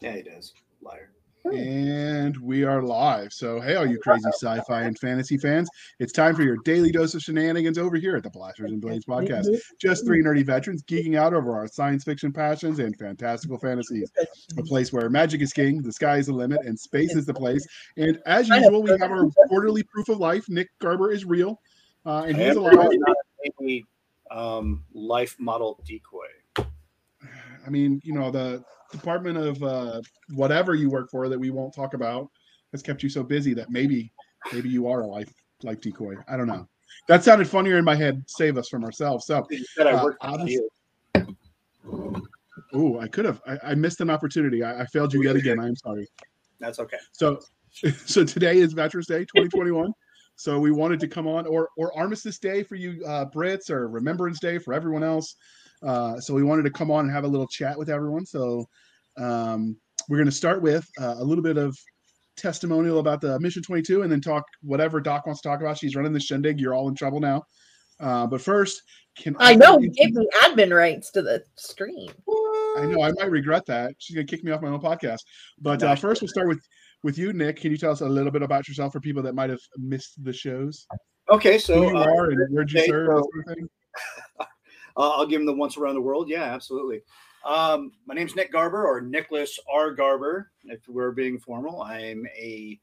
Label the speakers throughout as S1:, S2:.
S1: Yeah, he does. Liar.
S2: And we are live. So, hey, all you crazy sci fi and fantasy fans, it's time for your daily dose of shenanigans over here at the Blasters and Blades podcast. Just three nerdy veterans geeking out over our science fiction passions and fantastical fantasies. A place where magic is king, the sky is the limit, and space is the place. And as usual, we have our quarterly proof of life. Nick Garber is real, uh, and he's alive.
S1: A um, life model decoy.
S2: I mean, you know, the department of uh, whatever you work for that we won't talk about has kept you so busy that maybe maybe you are a life life decoy. I don't know. That sounded funnier in my head. Save us from ourselves. So,
S1: You said I
S2: Uh,
S1: worked for
S2: obviously-
S1: you.
S2: ooh, I could have. I, I missed an opportunity. I, I failed you yet again. I'm sorry.
S1: That's okay.
S2: So, so today is Veterans Day 2021. So we wanted to come on, or or Armistice Day for you uh, Brits, or Remembrance Day for everyone else. Uh, so we wanted to come on and have a little chat with everyone. So um, we're going to start with uh, a little bit of testimonial about the Mission 22, and then talk whatever Doc wants to talk about. She's running the shindig. You're all in trouble now. Uh, but first, can
S3: I know he gave me admin rights to the stream.
S2: I know I might regret that. She's gonna kick me off my own podcast. But uh, first, we'll start with with you, Nick. Can you tell us a little bit about yourself for people that might have missed the shows?
S1: Okay, so
S2: Who you
S1: uh,
S2: are and where'd you
S1: okay,
S2: serve?
S1: so- Uh, I'll give him the once around the world. Yeah, absolutely. Um, my name's Nick Garber or Nicholas R. Garber, if we're being formal. I'm a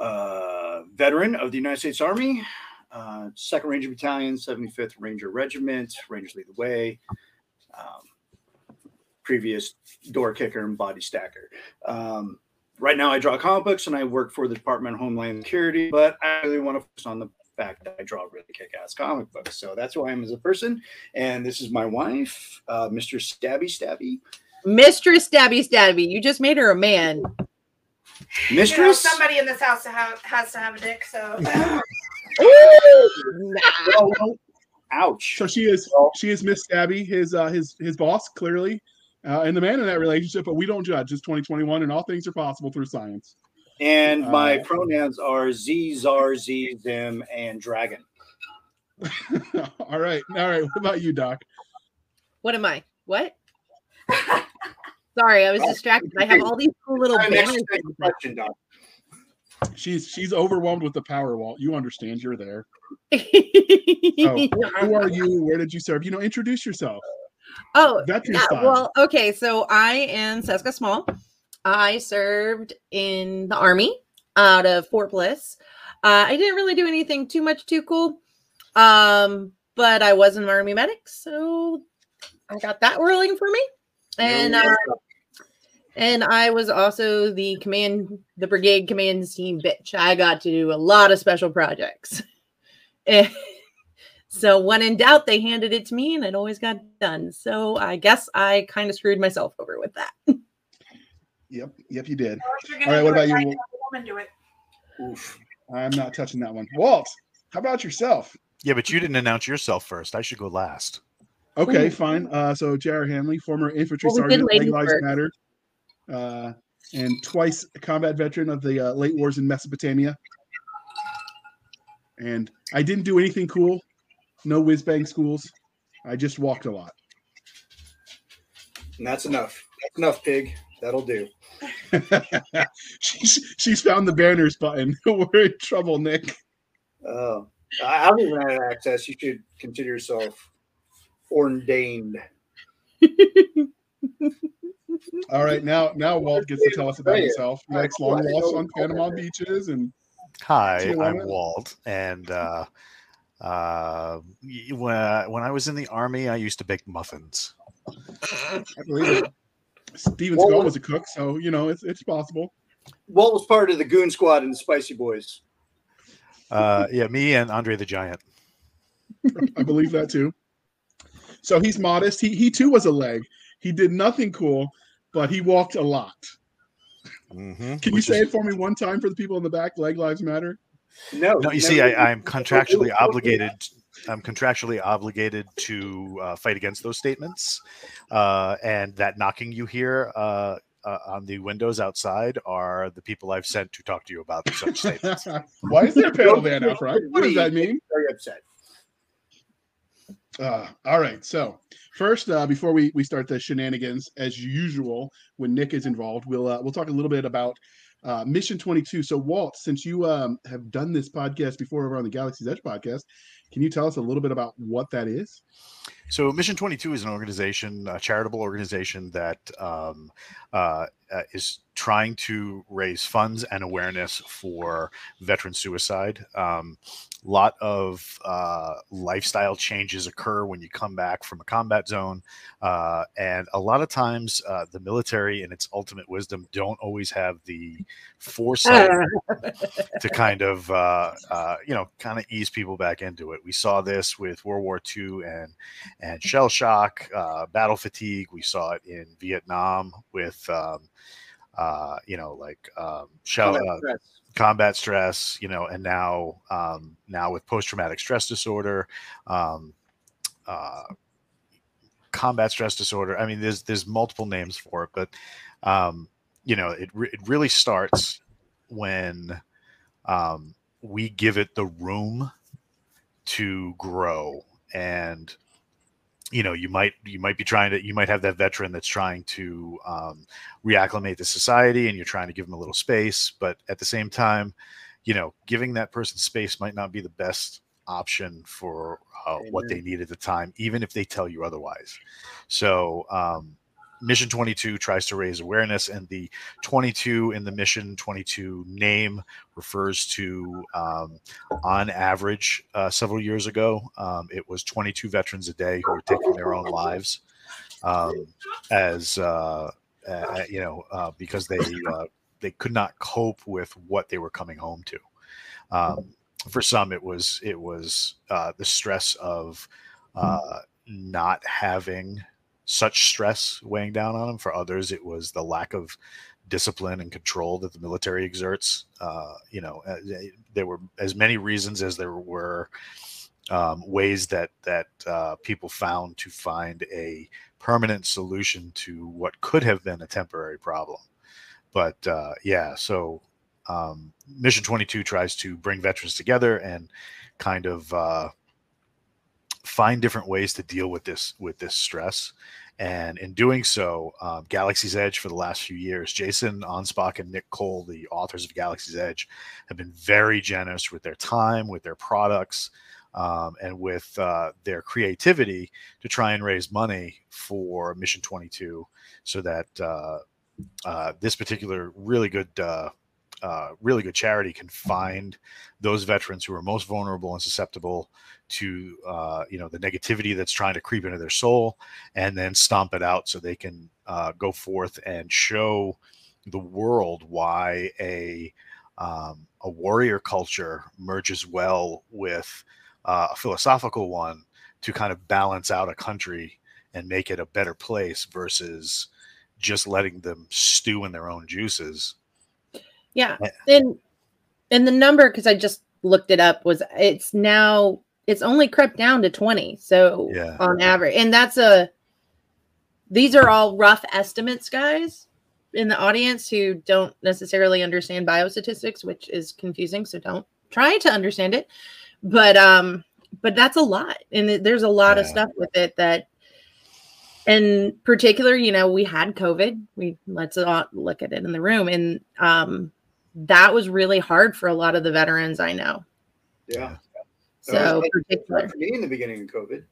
S1: uh, veteran of the United States Army, uh, Second Ranger Battalion, 75th Ranger Regiment, Rangers Lead the Way, um, previous door kicker and body stacker. Um, right now, I draw comic books and I work for the Department of Homeland Security, but I really want to focus on the fact that I draw really kick-ass comic books. So that's who I am as a person. And this is my wife, uh, Mr. Stabby Stabby.
S3: Mistress Stabby Stabby, you just made her a man.
S4: You know,
S1: Mistress?
S4: somebody in this house to have, has to have a dick. So
S1: Oh, well, ouch.
S2: So she is she is Miss Stabby, his uh, his his boss clearly, uh, and the man in that relationship. But we don't judge. It's 2021, and all things are possible through science.
S1: And my
S2: Uh,
S1: pronouns are Z, Zar, Z, Zim, and Dragon.
S2: all right, all right. What about you, Doc?
S3: What am I? What? Sorry, I was distracted. I have all these cool little
S1: next
S3: banners.
S1: question, Doc.
S2: She's she's overwhelmed with the power wall. You understand? You're there. Oh, who are you? Where did you serve? You know, introduce yourself.
S3: Oh,
S2: Veteran
S3: yeah,
S2: style.
S3: well, okay. So I am Seska Small. I served in the army out of Fort Bliss. Uh, I didn't really do anything too much too cool, um, but I was an army medic, so I got that rolling for me. And uh, and I was also the command, the brigade command team bitch. I got to do a lot of special projects. So when in doubt, they handed it to me and it always got done. So I guess I kind of screwed myself over with that.
S2: Yep, yep, you did.
S4: if you're
S2: All
S4: gonna
S2: right,
S4: do
S2: what about you?
S4: right, have a woman do it.
S1: Oof.
S2: I'm not touching that one. Walt, how about yourself?
S5: Yeah, but you didn't announce yourself first. I should go last.
S2: Okay,
S3: Ooh.
S2: fine. Uh, so J.R. Hanley, former infantry
S3: Well,
S2: sergeant, Leg Lives
S3: first.
S2: Matter, uh, and twice a combat veteran of the uh, late wars in Mesopotamia. And I didn't do anything cool. No whiz bang schools. I just walked a lot.
S1: And that's enough. That's enough, pig. That'll do.
S2: she's she's found the banners button. We're in trouble, Nick.
S1: Uh, I I don't even have access. You should consider yourself ordained.
S2: All right, now now Walt gets to tell us about himself.
S1: All right,
S2: Next long
S1: I
S2: walks on Panama beaches and
S5: Hi, I'm Walt, and uh, uh, when I, when I was in the army, I used to bake muffins.
S2: I believe it. Steven
S1: What
S2: Skull
S1: was-
S2: was a cook, so you know it's it's possible.
S1: Walt was part of the Goon Squad and the Spicy Boys.
S5: Uh, yeah, me and Andre the Giant.
S2: I believe that too. So he's modest. He he too was a leg. He did nothing cool, but he walked a lot.
S5: Mhm,
S2: Can you say
S5: is-
S2: it for me one time for the people in the back? Leg lives matter.
S1: No,
S5: No, you see, I, I'm contractually obligated. I'm contractually obligated to uh, fight against those statements, uh, and that knocking you hear uh, uh, on the windows outside are the people I've sent to talk to you about such statements.
S2: Why is there a panel van out front? What does that mean?
S1: Very upset.
S2: Uh, all right. So first, uh, before we, we start the shenanigans, as usual, when Nick is involved, we'll uh, we'll talk a little bit about uh, Mission 22. So Walt, since you um, have done this podcast before over on the Galaxy's Edge podcast, can you tell us a little bit about what that is?
S5: So, Mission 22 is an organization, a charitable organization that um, uh, uh, is trying to raise funds and awareness for veteran suicide. Um, lot of uh, lifestyle changes occur when you come back from a combat zone. Uh, and a lot of times, uh, the military, in its ultimate wisdom, don't always have the foresight to kind of, uh, you know, kind of ease people back into it. We saw this with World War II and and shell shock, uh, battle fatigue. We saw it in Vietnam with, um, uh, you know, like um, shell uh. Combat stress. You know, and now um, now with post traumatic stress disorder. Um, uh, combat stress disorder. I mean, there's there's multiple names for it, but um, you know, it re- it really starts when um, we give it the room to grow and you know you might you might be trying to you might have that veteran that's trying to um, reacclimate to society and you're trying to give them a little space but at the same time you know giving that person space might not be the best option for uh, what they need at the time even if they tell you otherwise. So um, Mission 22 tries to raise awareness, and the 22 in the Mission 22 name refers to, um, on average, uh, several years ago, um, it was 22 veterans a day who were taking their own lives um, as, uh, uh, you know, uh, because they uh, they could not cope with what they were coming home to. Um, for some, it was it was uh, the stress of not having such stress weighing down on them. For others, it was the lack of discipline and control that the military exerts. Uh, you know, uh, there were as many reasons as there were um, ways that that uh, people found to find a permanent solution to what could have been a temporary problem. But uh, yeah, so um, Mission 22 tries to bring veterans together and kind of uh, find different ways to deal with this with this stress and in doing so um, galaxy's edge for the last few years jason anspach and nick cole the authors of galaxy's edge have been very generous with their time with their products um, and with uh, their creativity to try and raise money for mission 22 so that uh, uh, this particular really good uh, uh, really good charity can find those veterans who are most vulnerable and susceptible to uh, you know the negativity that's trying to creep into their soul and then stomp it out so they can uh, go forth and show the world why a um, a warrior culture merges well with uh, a philosophical one to kind of balance out a country and make it a better place versus just letting them stew in their own juices
S3: yeah. And and the number because I just looked it up was it's now it's only crept down to 20. So yeah. on average. And that's a these are all rough estimates, guys, in the audience who don't necessarily understand biostatistics, which is confusing. So don't try to understand it. But um, but that's a lot. And there's a lot yeah. of stuff with it that in particular, you know, we had COVID. We let's not look at it in the room. And um that was really hard for a lot of the veterans I know.
S1: Yeah.
S3: So particular
S1: for me in the beginning of COVID,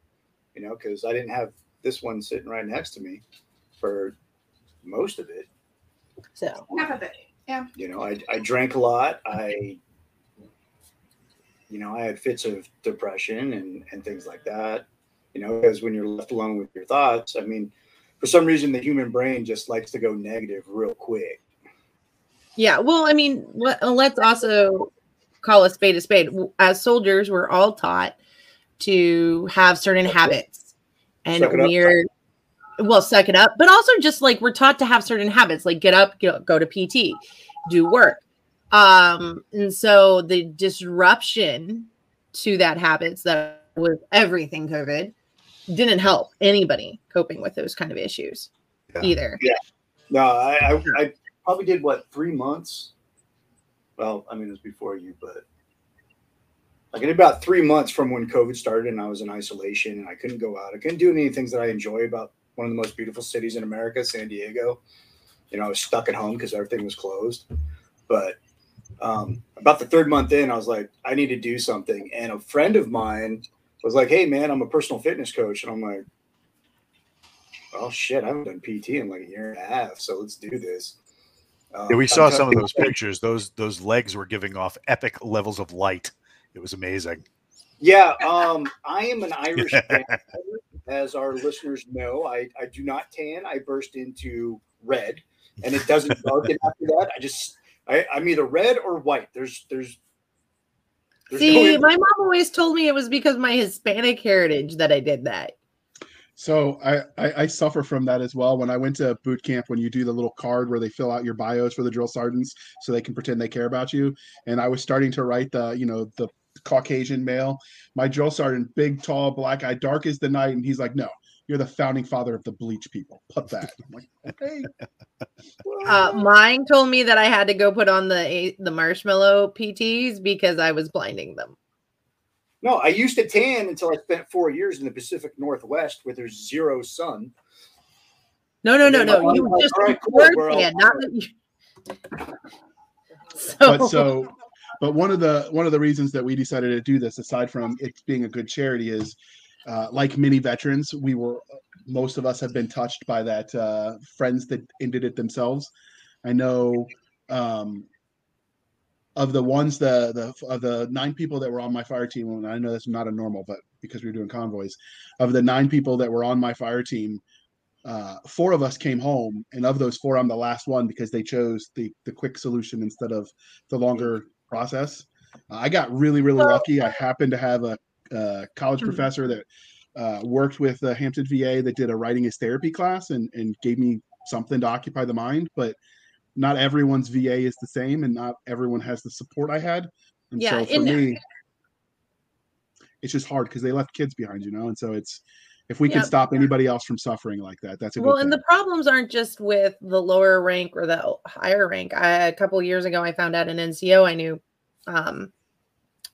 S1: you know, because I didn't have this one sitting right next to me for most of it.
S3: So
S4: half of it. Yeah.
S1: You know, I, I drank a lot. I you know, I had fits of depression and, and things like that. You know, because when you're left alone with your thoughts, I mean, for some reason the human brain just likes to go negative real quick.
S3: Yeah. Well, I mean, let, let's also call a spade a spade. As soldiers, we're all taught to have certain habits, and we're well, suck it up. But also, just like we're taught to have certain habits, like get up, get, go to PT, do work. Um, and so the disruption to that habits that was everything COVID didn't help anybody coping with those kind of issues yeah. either.
S1: Yeah. No, I, I, I probably did what three months. Well, I mean, it was before you, but like in about three months from when COVID started and I was in isolation and I couldn't go out. I couldn't do any things that I enjoy about one of the most beautiful cities in America, San Diego. You know, I was stuck at home because everything was closed. But um, about the third month in, I was like, I need to do something. And a friend of mine was like, Hey, man, I'm a personal fitness coach. And I'm like, Oh, shit, I haven't done PT in like a year and a half. So let's do this.
S5: Yeah, we saw some of those pictures. Those those legs were giving off epic levels of light. It was amazing.
S1: Yeah, um, I am an Irish vampire, as our listeners know. I, I do not tan. I burst into red, and it doesn't darken after that. I just I, I'm either red or white. There's there's there's
S3: See,
S1: in-
S3: my mom always told me it was because of my Hispanic heritage that I did that.
S2: So I, I I suffer from that as well. When I went to boot camp, when you do the little card where they fill out your bios for the drill sergeants, so they can pretend they care about you, and I was starting to write the you know the Caucasian male, my drill sergeant, big, tall, black eye, dark as the night, and he's like, "No, you're the founding father of the bleach people. Put that." I'm like, "Okay."
S3: Uh, mine told me that I had to go put on the the marshmallow PTs because I was blinding them.
S1: No, I used to tan until I spent four years in the Pacific Northwest where there's zero sun.
S3: No, no, no, no.
S1: well,
S3: You
S1: all
S3: just
S1: right, cool,
S3: word tan, not that you- So,
S2: but so but one of the one of the reasons that we decided to do this aside from it being a good charity is uh, like many veterans we were most of us have been touched by that uh, friends that ended it themselves i know um, of the ones the the of the nine people that were on my fire team and i know that's not a normal but because we were doing convoys of the nine people that were on my fire team uh, four of us came home, and of those four, I'm the last one because they chose the the quick solution instead of the longer process. Uh, I got really really lucky. I happened to have a, uh college
S3: Mhm.
S2: professor that uh, worked with the Hampton VA that did a writing is therapy class and and gave me something to occupy the mind. But not everyone's VA is the same, and not everyone has the support I had. And
S3: Yeah,
S2: so for me, it's just hard because they left kids behind, you know. And so it's if we
S3: Yeah.
S2: can stop anybody else from suffering like that, that's a
S3: well, and the problems aren't just with the lower rank or the higher rank. I, a couple years ago, I found out an NCO I knew um,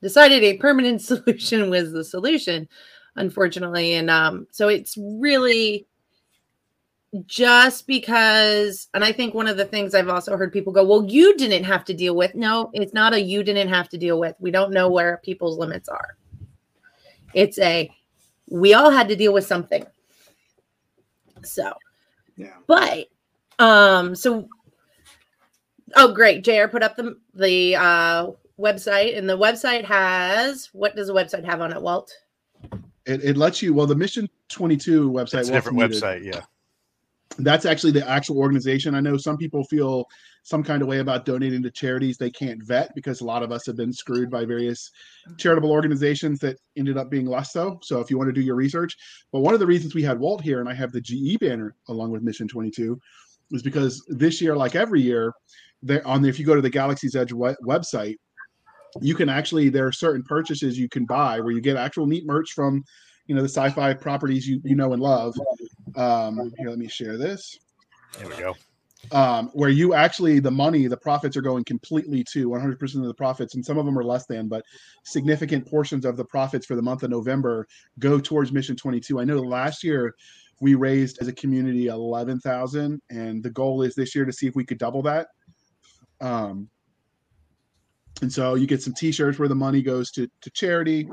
S3: decided a permanent solution was the solution, unfortunately. And um, so it's really just because, and I think one of the things I've also heard people go, well, you didn't have to deal with. No, it's not a you didn't have to deal with. We don't know where people's limits are. It's a we all had to deal with something. So,
S1: Yeah.
S3: but um so oh great jr put up the the uh website and the website has what does the website have on it walt
S2: It, it lets you well the mission 22 website
S5: It's a different
S2: muted.
S5: website. Yeah.
S2: That's actually the actual organization. I know some people feel some kind of way about donating to charities they can't vet because a lot of us have been screwed by various charitable organizations that ended up being less so so if you want to do your research but one of the reasons we had walt here and i have the ge banner along with mission 22 is because this year like every year there on the, if you go to the galaxy's edge we- website you can actually there are certain purchases you can buy where you get actual neat merch from you know the sci-fi properties you you know and love. Um here let me share this.
S5: There we go.
S2: um where you actually the money the profits are going completely to 100% of the profits and some of them are less than but significant portions of the profits for the month of november go towards mission 22 i know last year we raised as a community 11000 and the goal is this year to see if we could double that. Um and so you get some t-shirts where the money goes to to charity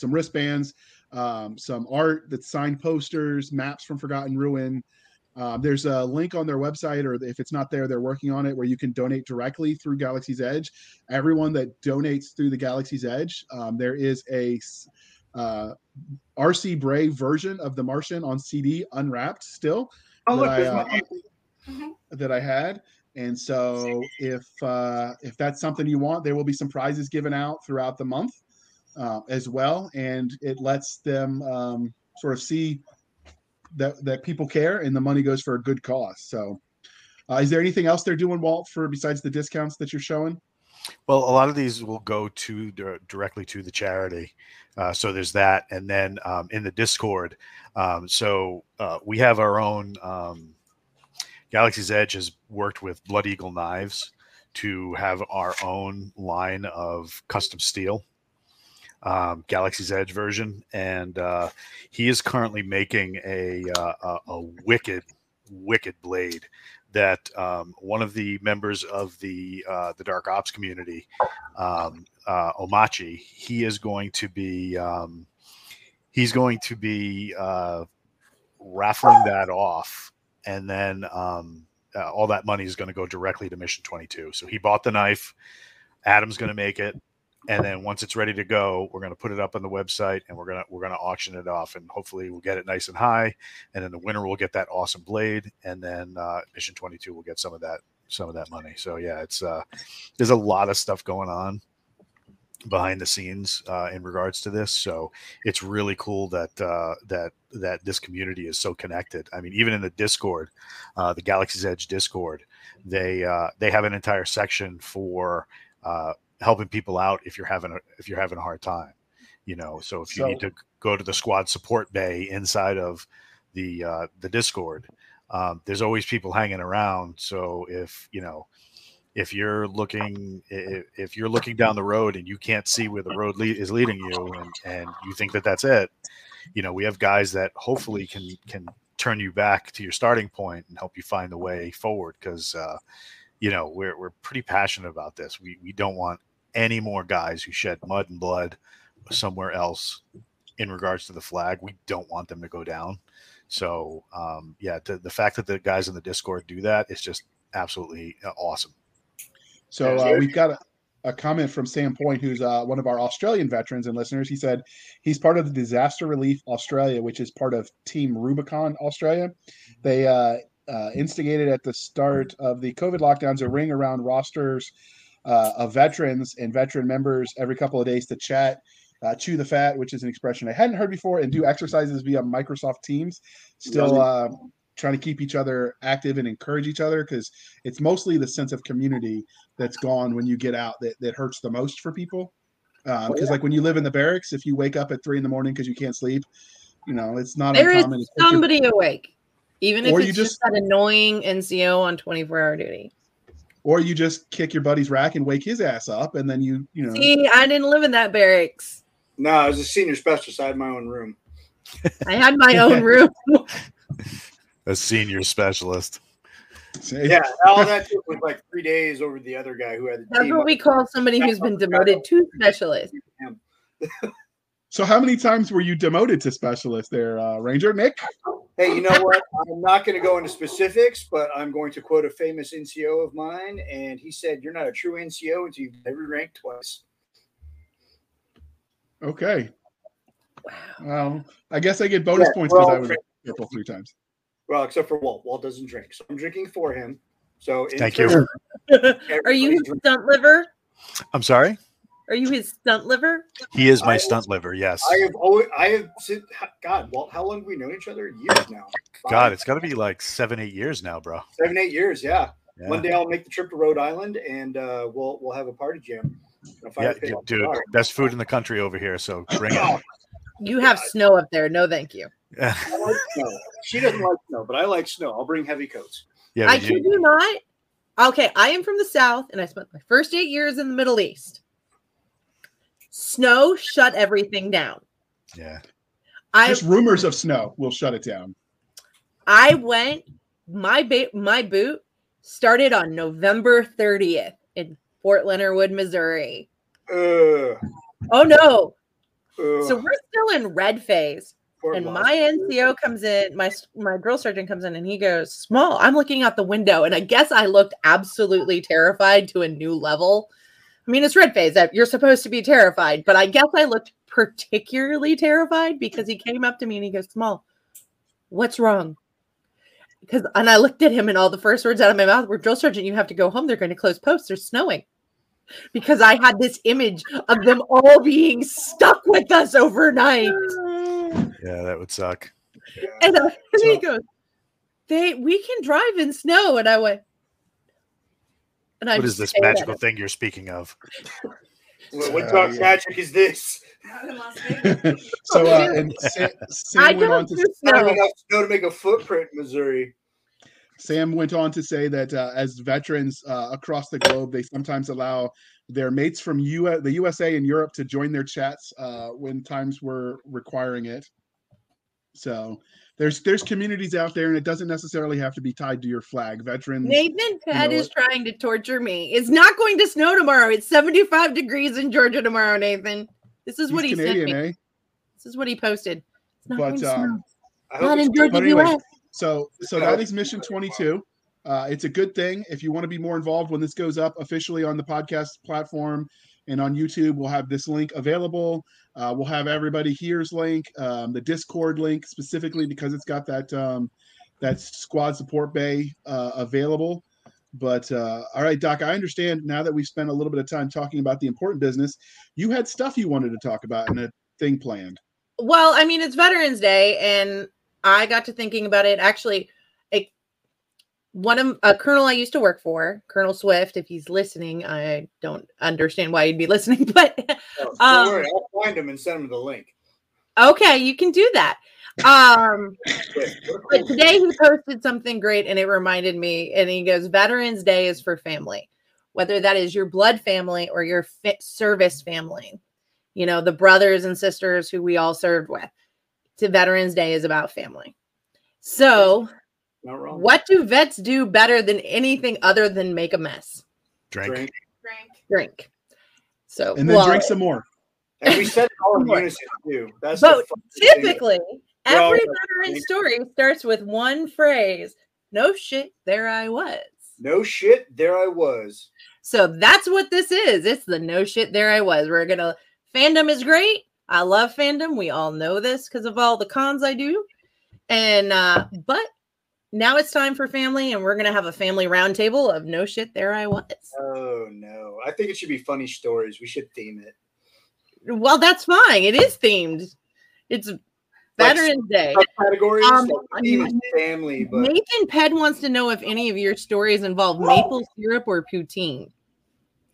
S2: some wristbands um, some art that's signed posters maps from forgotten ruin um, there's a link on their website, or if it's not there, they're working on it, where you can donate directly through Galaxy's Edge. Everyone that donates through the Galaxy's Edge, um, there is a uh, RC Brave version of The Martian on CD, unwrapped still
S1: Oh,
S2: that
S1: look,
S2: I, uh,
S1: my
S4: Mhm.
S2: that I had. And so, if uh, if that's something you want, there will be some prizes given out throughout the month uh, as well, and it lets them um, sort of see that that people care, and the money goes for a good cause. So, uh, is there anything else they're doing, Walt, for besides the discounts that you're showing?
S5: Well, a lot of these will go to directly to the charity. Uh, so there's that, and then um, in the Discord, um, so uh, we have our own. Um, Galaxy's Edge has worked with Blood Eagle Knives to have our own line of custom steel. Um, Galaxy's Edge version, and uh, he is currently making a, uh, a a wicked, wicked blade that um, one of the members of the uh, the Dark Ops community, um, uh, Omachi, he is going to be um, he's going to be uh, raffling that off, and then um, uh, all that money is going to go directly to Mission Twenty Two. So he bought the knife. Adam's going to make it and then once it's ready to go we're going to put it up on the website and we're going to we're going to auction it off and hopefully we'll get it nice and high. And then the winner will get that awesome blade and then uh, mission 22 will get some of that some of that money. So yeah it's uh there's a lot of stuff going on behind the scenes uh, in regards to this. So it's really cool that uh, that that this community is so connected. I mean even in the discord uh, the galaxy's edge discord they uh, they have an entire section for uh, helping people out if you're having a if you're having a hard time you know? So if you
S2: So-
S5: need to go to the squad support bay inside of the uh the discord um there's always people hanging around. So if you know if you're looking if, if you're looking down the road and you can't see where the road lead, is leading you and and you think that that's it you know we have guys that hopefully can can turn you back to your starting point and help you find the way forward because uh you know we're we're pretty passionate about this. We we don't want any more guys who shed mud and blood somewhere else in regards to the flag. We don't want them to go down. So, um, yeah, the, the fact that the guys in the Discord do that is just absolutely uh, awesome.
S2: So uh, we've got a, a comment from Sam Point, who's uh, one of our Australian veterans and listeners. He said he's part of the Disaster Relief Australia, which is part of Team Rubicon Australia. They uh, uh, instigated at the start of the COVID lockdowns a ring around rosters uh, of veterans and veteran members every couple of days to chat. Uh, chew the fat, which is an expression I hadn't heard before, and do exercises via Microsoft Teams. Still uh, trying to keep each other active and encourage each other because it's mostly the sense of community that's gone when you get out that, that hurts the most for people. Because
S1: yeah.
S2: like when you live in the barracks, if you wake up at three in the morning because you can't sleep, you know it's not
S3: There
S2: uncommon.
S3: somebody awake, even if it's
S2: you
S3: just,
S2: just-
S3: that annoying NCO on 24 hour duty.
S2: Or you just kick your buddy's rack and wake his ass up, and then you you know
S3: See, I didn't live in that barracks.
S1: No, I was a senior specialist. I had my own room.
S3: I had my own room.
S5: A senior specialist.
S2: say,
S1: Yeah, all that took was like three days over the other guy who had the
S3: That's
S1: team.
S3: what we call somebody who's been demoted to specialist.
S2: So how many times were you demoted to specialist there, uh, Ranger Nick?
S1: Hey, you know what? I'm not going to go into specifics, but I'm going to quote a famous NCO of mine, and he said, "You're not a true NCO until you've never ranked twice."
S2: Okay,
S3: Wow.
S2: well, I guess I get bonus
S1: Yeah,
S2: points because I was purple three times.
S1: Well, except for Walt. Walt doesn't drink, so I'm drinking for him. So
S5: Thank you.
S3: Are you his stunt liver?
S5: I'm sorry.
S3: Are you his stunt liver?
S5: He is my
S1: I-
S5: stunt liver. Yes.
S1: I have always, I have, God, Walt, how long have we known each other? Years now.
S5: God, it's got to be like seven, eight years now, bro.
S1: seven, eight years. Yeah.
S5: Yeah.
S1: One day I'll make the trip to Rhode Island, and uh, we'll we'll have a party jam. A
S5: Yeah,
S1: pit
S5: d-
S1: up the
S5: dude,
S1: bar.
S5: best food in the country over here. So bring
S1: Oh,
S5: it.
S3: You have snow up there. No, thank you.
S5: yeah,
S1: I like snow. She doesn't like snow, but I like snow. I'll bring heavy coats.
S3: Yeah, I
S5: but
S3: kid
S5: you,
S3: you not. Okay, I am from the South and I spent my first eight years in the Middle East. Snow shut everything down.
S5: yeah.
S3: I
S2: Just rumors of snow will shut it down.
S3: I went my ba- my boot started on November 30th in Fort Leonard Wood, Missouri.
S1: Uh,
S3: Oh no.
S1: uh,
S3: So we're still in red phase. And my NCO comes in, my my drill sergeant comes in, and he goes, "Small." I'm looking out the window, and I guess I looked absolutely terrified to a new level. I mean, it's red phase. that You're supposed to be terrified, but I guess I looked particularly terrified because he came up to me and he goes, "Small, what's wrong?" Because and I looked at him, and all the first words out of my mouth were, "Drill sergeant, you have to go home. They're going to close posts. They're snowing." Because I had this image of them all being stuck with us overnight.
S5: Yeah, that would suck.
S3: And, uh, and he goes, "They we can drive in snow." And I went, and I
S5: What is
S3: just
S5: this magical
S3: him.
S5: thing you're speaking of?
S1: What, what
S2: Uh,
S1: dark
S2: yeah.
S1: magic is this?
S4: Not in Las Vegas.
S2: so uh, and Sam,
S3: I
S2: Sam went on
S3: don't
S2: to
S3: do
S1: Not
S3: snow.
S1: enough snow to make a footprint in Missouri.
S2: Sam went on to say that uh, as veterans uh, across the globe, they sometimes allow their mates from U- the USA and Europe to join their chats uh, when times were requiring it. So there's there's communities out there, and it doesn't necessarily have to be tied to your flag. Veterans.
S3: Nathan Ped
S2: know
S3: is trying to torture me. It's not going to snow tomorrow. It's 75 degrees in Georgia tomorrow, Nathan. This is what he
S2: Canadian,
S3: sent me.
S2: eh?
S3: This is what he posted. It's not
S2: But,
S3: going to
S2: um,
S3: snow.
S1: I
S3: Not in Georgia,
S2: But anyway,
S3: US.
S2: So so that is mission 22. Uh, it's a good thing if you want to be more involved when this goes up officially on the podcast platform and on YouTube. We'll have this link available. Uh, we'll have everybody here's link, um, the Discord link specifically because it's got that um, that squad support bay uh, available. But uh, all right, Doc, I understand now that we've spent a little bit of time talking about the important business. You had stuff you wanted to talk about and a thing planned.
S3: Well, I mean, it's Veterans Day, and I got to thinking about it. Actually, one of a colonel I used to work for, Colonel Swift. If he's listening, I don't understand why he'd be listening, but
S1: Oh,
S3: Um,
S1: worry, I'll find him and send him the link.
S3: okay, you can do that. Um,
S1: Wait, what a
S3: but today he posted something great, and it reminded me. And he goes, "Veterans Day is for family, whether that is your blood family or your fit service family. You know, the brothers and sisters who we all served with. To Veterans Day is about family. So."
S1: Not wrong.
S3: What do vets do better than anything other than make a mess?
S5: Drink.
S1: Drink.
S4: Frank.
S3: Drink. So,
S2: And then
S3: well,
S2: drink some more.
S1: And we said it all in unison too. That's
S3: But
S1: the fun thing.
S3: typically, every
S1: that's
S3: veteran
S1: drink.
S3: story starts with one phrase No shit, there I was.
S1: No shit, there I was.
S3: So that's what this is. It's the no shit, there I was. We're going to, fandom is great. I love fandom. We all know this because of all the cons I do. And, uh, but now it's time for family, and we're going to have a family roundtable of no shit, there I was.
S1: Oh no. I think it should be funny stories. We should theme it.
S3: Well, that's fine. It is themed. It's Veterans Day.
S1: Categories
S3: Um,
S1: like theme is family, but
S3: Nathan Ped wants to know if any of your stories involve maple syrup or poutine.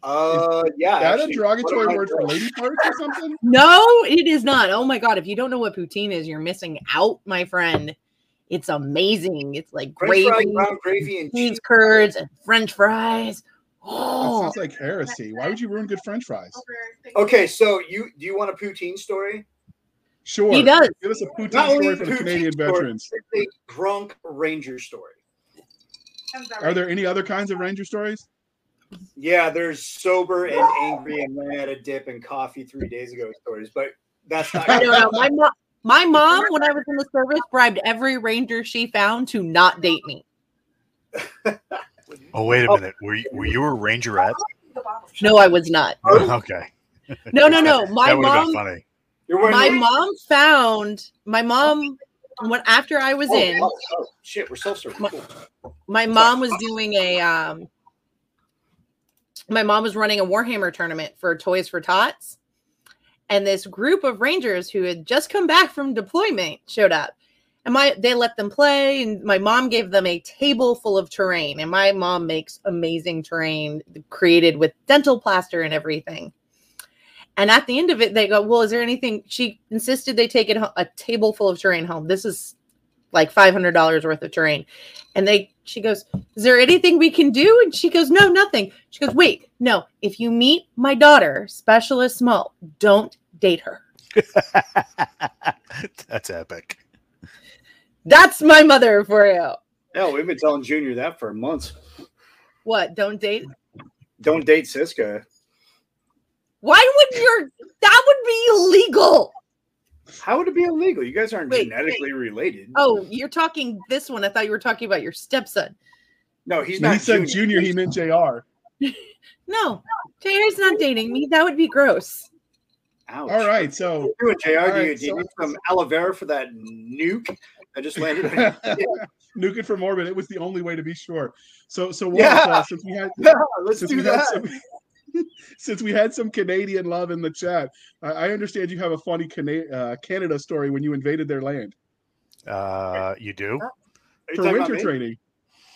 S1: uh yeah.
S2: Is that a derogatory
S1: one of my
S2: word for lady parts or something?
S3: No, it is not. Oh my god! If you don't know what poutine is, you're missing out, my friend. It's amazing. It's like
S1: French fries,
S3: gravy,
S1: brown gravy, and
S3: cheese
S1: cheese.
S3: curds, and French fries. Oh, That
S2: sounds like heresy. Why would you ruin good French fries?
S1: Okay, so you do you want a poutine story?
S2: Sure.
S3: he does.
S2: Give us a poutine
S1: Not
S2: story for the Canadian
S1: story,
S2: veterans.
S1: it's a drunk ranger story.
S2: Are there any other kinds of ranger stories?
S1: Yeah, there's sober and angry and ran out of dip and coffee three days ago stories, but that's not.
S3: I don't. My mom, my mom, when I was in the service, bribed every ranger she found to not date me.
S5: Oh wait a
S1: Oh.
S5: minute. Were you, were you a rangerette?
S3: No, I was not.
S5: Okay.
S3: No, no, no. My
S5: that
S3: mom,
S5: been funny.
S1: You're wearing
S3: my mom found my mom when after I was
S1: Oh,
S3: in.
S1: oh, oh, shit, we're self serving.
S3: My-
S1: Cool.
S3: my mom was doing a um my mom was running a warhammer tournament for toys for tots and this group of rangers who had just come back from deployment showed up. And my they let them play and my mom gave them a table full of terrain and my mom makes amazing terrain created with dental plaster and everything. And at the end of it they go well is there anything she insisted they take it a table full of terrain home. This is like $500 worth of terrain. And they she goes is there anything we can do? And she goes no nothing. She goes wait no if you meet my daughter specialist small don't date her.
S5: That's epic.
S3: that's my mother for you.
S1: Yeah, we've been telling Junior that for months.
S3: what don't date?
S1: Don't date Siska.
S3: why would your that would be illegal
S1: How would it be illegal? You guys aren't
S3: Wait,
S1: genetically related.
S3: oh you're talking this one i thought you were talking about your stepson
S1: No, he's not.
S2: he said
S1: junior.
S2: junior, he meant JR.
S3: no jr's not dating me that would be gross
S1: Ouch.
S2: All right, so
S1: What are you doing, JR?
S2: All
S1: do you,
S2: right,
S1: do you
S2: so-
S1: need some aloe vera for that nuke that just landed? on your-
S2: nuke it from orbit. It was the only way to be sure. So, so Walt,
S1: Yeah.
S2: uh, since we had
S1: yeah, let's do
S2: we had
S1: that.
S2: some, since we had some Canadian love in the chat, I, I understand you have a funny Cana- uh, Canada story when you invaded their land
S5: Uh, you do?
S1: Are you
S2: for winter training.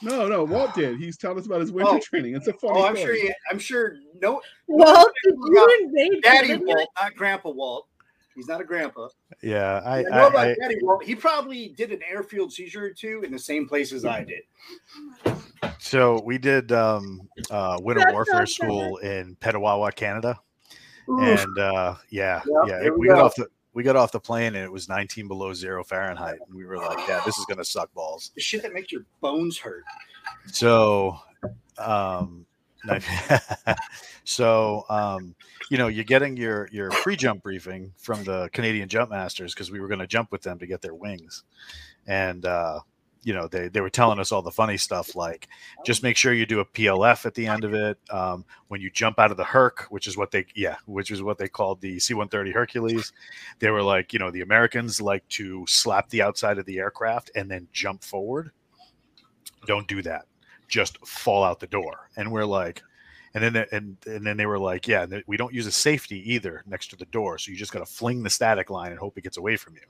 S2: No, no, Walt did. He's telling us about his winter
S1: Oh.
S2: training. It's a funny
S1: Oh, I'm
S2: story.
S1: sure. He, I'm sure. No,
S3: well did you invade
S1: Daddy Walt, not Grandpa Walt. He's not a grandpa.
S5: Yeah, I,
S1: I, know about
S5: I, I
S1: Daddy. Well, he probably did an airfield seizure or two in the same place as I did.
S5: so we did um, uh, winter warfare school in Petawawa, Canada,
S1: Oof.
S5: and uh, yeah,
S1: Yep,
S5: yeah,
S1: here we
S5: we got
S1: go.
S5: off the we got off the plane and it was 19 below zero Fahrenheit, and we were like, yeah, this is gonna suck balls.
S1: the shit that makes your bones hurt.
S5: So, um, so um, you know, you're getting your your pre-jump briefing from the Canadian Jump Masters because we were going to jump with them to get their wings, and uh, you know, they they were telling us all the funny stuff like just make sure you do a PLF at the end of it um, when you jump out of the Herc, which is what they yeah, which is what they called the C-130 Hercules. They were like, you know, the Americans like to slap the outside of the aircraft and then jump forward. Don't do that just fall out the door. And we're like, and then and and then they were like, yeah, and we don't use a safety either next to the door, so you just got to fling the static line and hope it gets away from you.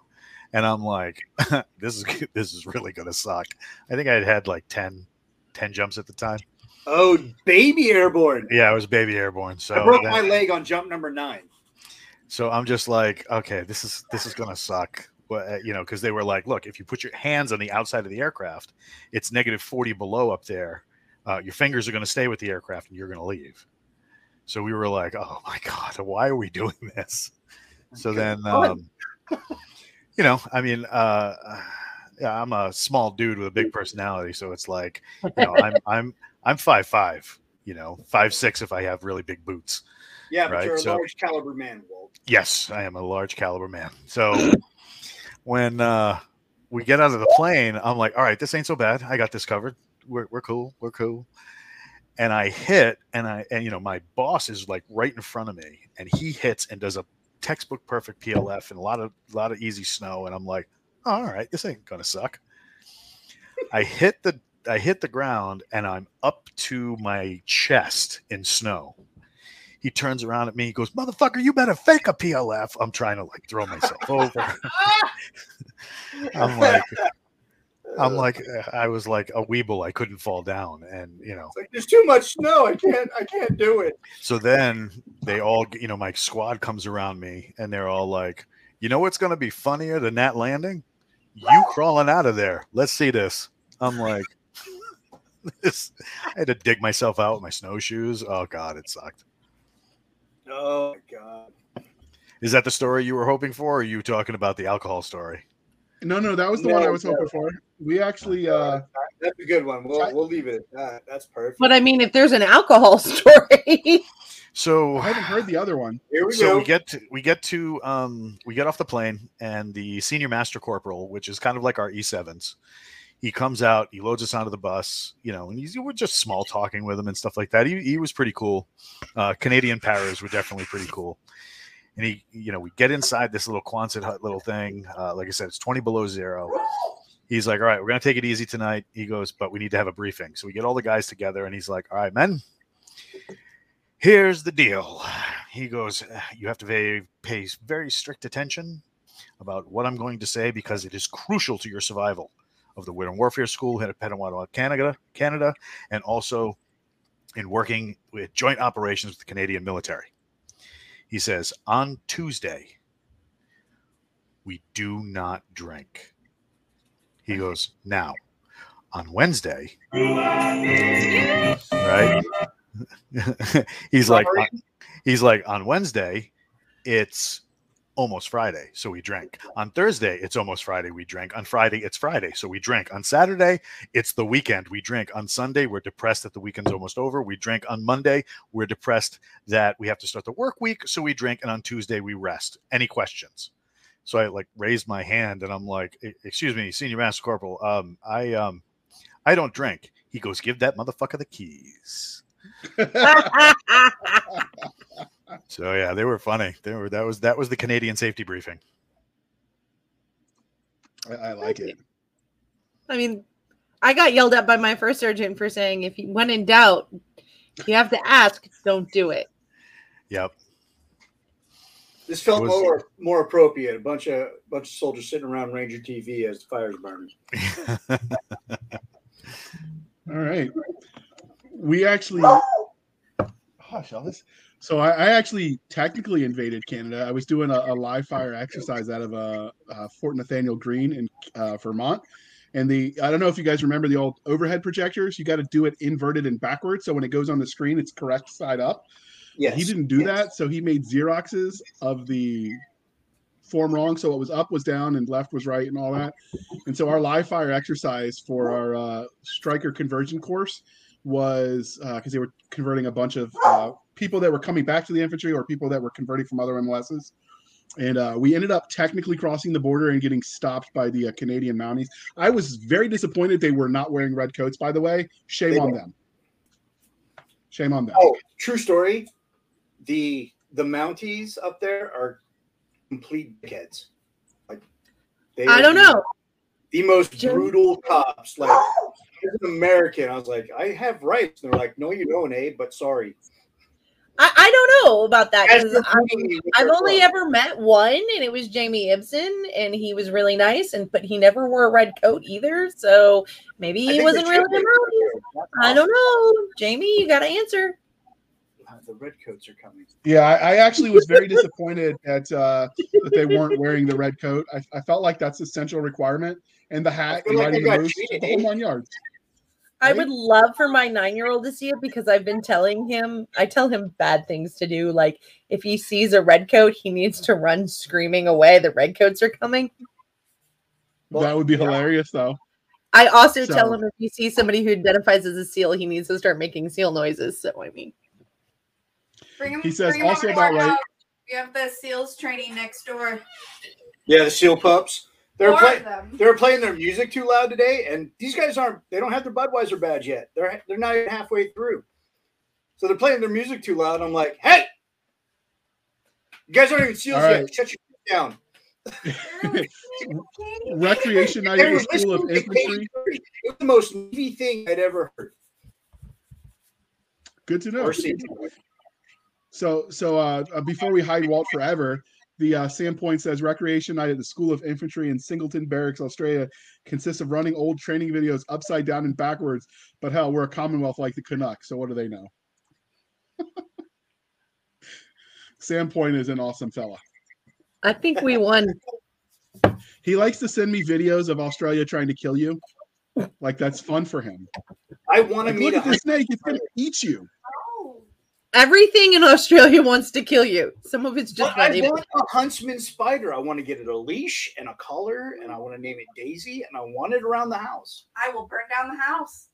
S5: And I'm like, this is this is really gonna suck. I think I had had like 10, 10 jumps at the time.
S1: Oh, baby airborne.
S5: Yeah, I was baby airborne. So I
S1: broke
S5: then-
S1: my leg on jump number nine.
S5: So I'm just like, okay, this is this is gonna suck. Uh, you know, because they were like, look, if you put your hands on the outside of the aircraft, it's negative 40 below up there. Uh, your fingers are going to stay with the aircraft, and you're going to leave. So we were like, oh my god, why are we doing this? So then, um, you know, I mean, uh, yeah, I'm a small dude with a big personality, so it's like, you know, I'm I'm I'm five five, you know, five six if I have really big boots.
S1: Yeah, but
S5: Right,
S1: you're a
S5: so-
S1: large caliber man, Walt.
S5: Yes, I am a large caliber man. So when uh, we get out of the plane, I'm like, all right, this ain't so bad. I got this covered. We're, we're cool. We're cool. And I hit, and I and you know my boss is like right in front of me, and he hits and does a textbook perfect PLF and a lot of a lot of easy snow, and I'm like, oh, all right, this ain't gonna suck. I hit the I hit the ground, and I'm up to my chest in snow he turns around at me. He goes, "Motherfucker, you better fake a PLF." I'm trying to like throw myself over. I'm like, I'm uh. like, I was like a weeble. I couldn't fall down, and you know.
S1: It's like there's too much snow. I can't. I can't do it.
S5: So then they all, you know, my squad comes around me, and they're all like, "You know what's going to be funnier than that landing? You crawling out of there. Let's see this." I'm like, this. I had to dig myself out with my snowshoes. Oh God, it sucked.
S1: Oh my god.
S5: Is that the story you were hoping for, or are you talking about the alcohol story?
S2: No, no, that was the one I
S1: No,
S2: was hoping for. We actually, uh,
S1: That's a good one. We'll we'll leave it at that. That's perfect.
S3: But I mean, if there's an alcohol story,
S5: So
S2: I haven't heard the other one.
S1: Here we
S5: so
S1: go.
S5: we get to, we get to um we get off the plane and the senior master corporal which is kind of like our e7s he comes out he loads us onto the bus you know and he's we're just small talking with him and stuff like that. He, he was pretty cool. Uh canadian paras were definitely pretty cool. And he you know we get inside this little quonset hut little thing. Uh, like i said it's 20 below zero. He's like all right we're gonna take it easy tonight. He goes but we need to have a briefing. So we get all the guys together and he's like all right men here's the deal. He goes, You have to pay, pay very strict attention about what I'm going to say because it is crucial to your survival of the Winter Warfare School in Petawawa, Canada, Canada, and also in working with joint operations with the Canadian military. He says, On Tuesday, we do not drink. He goes, Now, on Wednesday, right? he's like he's like on wednesday it's almost friday so we drank. On thursday it's almost friday we drank. On friday it's friday so we drank. On saturday it's the weekend we drink on sunday we're depressed that the weekend's almost over we drink on monday we're depressed that we have to start the work week so we drink and on tuesday we rest. Any questions? So i like raised my hand and i'm like "E- excuse me senior master corporal um i um i don't drink. He goes give that motherfucker the keys so yeah, they were funny. They were that was that was the Canadian safety briefing.
S2: I, I like it.
S3: I mean, I got yelled at by my first sergeant for saying if you when in doubt, you have to ask, don't do it.
S5: Yep.
S1: This felt
S5: was-
S1: more more appropriate. A bunch of bunch of soldiers sitting around Ranger TV as the fires burning.
S2: All right. We actually, oh! hush, Elvis. So I, I actually technically invaded Canada. I was doing a, a live fire exercise out of uh, uh, Fort Nathaniel Green in uh, Vermont, and the I don't know if you guys remember the old overhead projectors. You got to do it inverted and backwards, so when it goes on the screen, it's correct side up.
S1: Yes.
S2: He didn't do
S1: yes.
S2: that, so he made xeroxes of the form wrong. So what was up was down and left was right and all that. And so our live fire exercise for our uh, Stryker conversion course was because they were converting a bunch of uh, people that were coming back to the infantry or people that were converting from other MOSs. And uh, we ended up technically crossing the border and getting stopped by the uh, Canadian Mounties. I was very disappointed they were not wearing red coats. By the way, shame
S1: They
S2: on
S1: were.
S2: them. Shame on them.
S1: Oh, true story. The the Mounties up there are complete dickheads. Like they
S3: I don't
S1: the-
S3: know.
S1: The most
S3: Jim-
S1: brutal cops. Like as an American, I was like, I have rights. And they're like, No, you don't, Abe, but sorry.
S3: I, I don't know about that because I've,
S1: beating me with
S3: I've only ever met one, and it was Jamie Ibsen, and he was really nice, and but he never wore a red coat either. So maybe he wasn't really
S1: should
S3: a
S1: be.
S3: I don't know, Jamie. You got to answer.
S1: The red coats are coming.
S2: Yeah, I, I actually was very disappointed that uh, that they weren't wearing the red coat. I, I felt like that's a central requirement, and the hat,
S1: feel like
S2: riding
S1: they
S2: the
S1: got
S2: moose,
S1: cheated,
S2: the whole nine yards.
S3: I would love for my nine year old to see it because I've been telling him, I tell him bad things to do. Like if he sees a red coat, he needs to run screaming away. The red coats are coming.
S1: Well,
S2: that would be
S1: yeah.
S2: hilarious, though.
S3: I also tell him if he sees somebody who identifies as a seal, he needs to start making seal noises. So I mean,
S4: Bring 'em-
S2: He says
S4: bring 'em
S2: also
S4: over to our
S2: about right-
S4: house. We have the SEALs training next door.
S1: Yeah, the seal pups. They're
S4: Four
S1: playing. They were playing their music too loud today, and these guys aren't. They don't have their Budweiser badge yet. They're they're not even halfway through, so they're playing their music too loud. I'm like, hey, you guys aren't even seals
S2: All
S1: yet. Shut your down.
S2: Recreation night
S1: They
S2: at the School of
S1: listening
S2: Infantry.
S1: It was the most Navy thing I'd ever heard
S2: Good to know. So, so uh, uh, before we hide Walt forever, the uh, Sandpoint says recreation night at the School of Infantry in Singleton Barracks, Australia, consists of running old training videos upside down and backwards. But hell, we're a Commonwealth like the Canucks, so what do they know? Sandpoint is an awesome fella.
S3: I think we won.
S2: He likes to send me videos of Australia trying to kill you. Like that's fun for him.
S1: I want to
S2: Like,
S1: meet
S2: look
S1: a
S2: at the snake; it's gonna eat you.
S3: Everything in Australia wants to kill you. Some of it's just
S1: But I want a huntsman spider. I want to get it a leash and a collar, and I want to name it Daisy, and I want it around the house.
S4: I will burn down the house.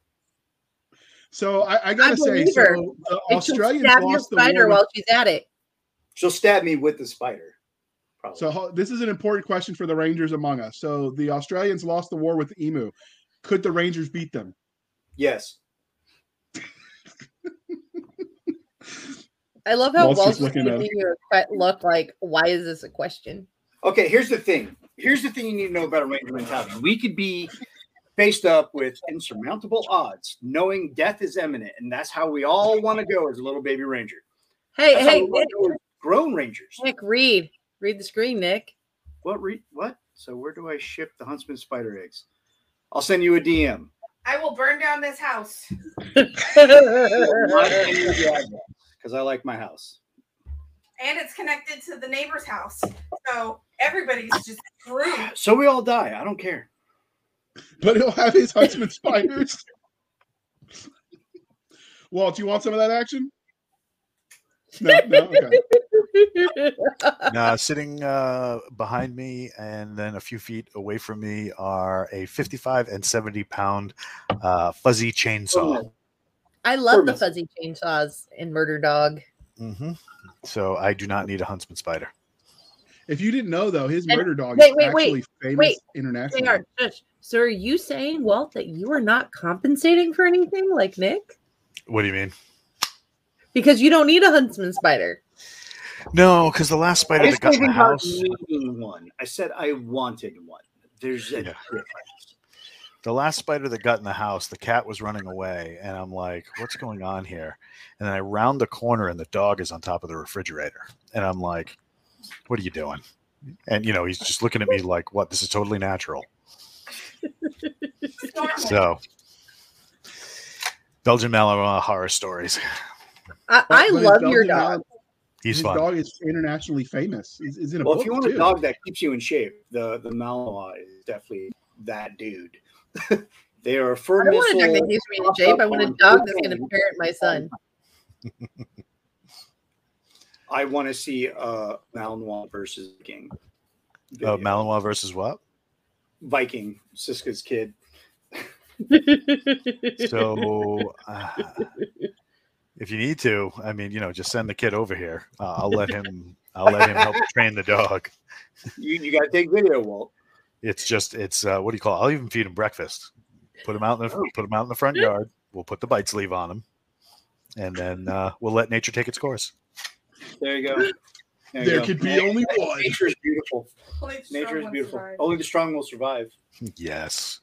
S2: So I, I gotta say,
S3: believe
S2: so the
S3: And she'll
S2: Australians
S3: stab your
S2: lost the
S3: spider
S2: war.
S3: while she's at it.
S1: She'll stab me with the spider. Probably.
S2: So this is an important question for the Rangers among us. So the Australians lost the war with the emu. Could the Rangers beat them?
S1: yes.
S3: I love how
S2: Walt's
S3: Welsh
S2: just looking at
S3: giving you a look like, why is this a question?
S1: Okay, here's the thing. Here's the thing you need to know about a ranger mentality. We could be faced up with insurmountable odds, knowing death is imminent, and that's how we all want to go as a little baby ranger.
S3: Hey,
S1: That's how
S3: hey,
S1: we
S3: Nick,
S1: grown rangers.
S3: Nick, read. Read the screen, Nick.
S1: What? Re- what? So where do I ship the huntsman spider eggs? I'll send you a DM.
S4: I will burn down this house.
S1: Because I like my house.
S4: And it's connected to the neighbor's house. So everybody's just screwed.
S1: So we all die. I don't care.
S2: But he'll have his huntsman spiders. Walt, do you want some of that action? No, no, okay.
S5: Now, sitting uh, behind me and then a few feet away from me are a 55 and 70 pound uh, fuzzy chainsaw.
S3: I love the fuzzy chainsaws in Murder Dog.
S5: hmm So I do not need a huntsman spider.
S2: If you didn't know, though, his
S3: And-
S2: murder dog
S3: wait,
S2: is
S3: wait, wait,
S2: actually famous
S3: wait.
S2: internationally.
S3: Hang on, shush. So are you saying, Walt, that you are not compensating for anything like Nick?
S5: What do you mean?
S3: Because you don't need a huntsman spider.
S5: No, because the last
S1: I
S5: spider that got in the
S1: about
S5: house,
S1: needing one. I said I wanted one. There's a
S5: Yeah.
S1: difference.
S5: The last spider that got in the house, the cat was running away, and I'm like, "What's going on here?" And then I round the corner, and the dog is on top of the refrigerator, and I'm like, "What are you doing?" And you know, he's just looking at me like, "What? This is totally natural." So, Belgian Malinois horror stories.
S3: I, I
S2: But- but
S3: love your dog.
S2: Mal-
S5: He's
S2: His
S5: fun.
S2: dog is internationally famous. He's, he's in a
S1: Well,
S2: book
S1: if you want
S2: too.
S1: a dog that keeps you in shape, the the Malinois is definitely that dude. they are a
S3: I
S1: fur
S3: don't want a dog that keeps me in shape. I want a dog that's going to parent my son.
S1: I want to see uh Malinois versus Viking.
S5: Uh,
S1: video.
S5: Malinois versus what?
S1: Viking, Siska's kid.
S5: So, uh, if you need to, I mean, you know, just send the kid over here. Uh, I'll let him. I'll let him help train the dog.
S1: You you gotta take video, Walt.
S5: It's just, it's uh, what do you call? It? I'll even feed him breakfast. Put him out in the put him out in the front yard. We'll put the bite sleeve on him, and then uh, we'll let nature take its course.
S1: There you go. There,
S2: there could be
S1: Na-
S2: only one.
S1: Nature is beautiful. Nature is beautiful.
S4: survive.
S1: Only the strong will survive.
S5: Yes.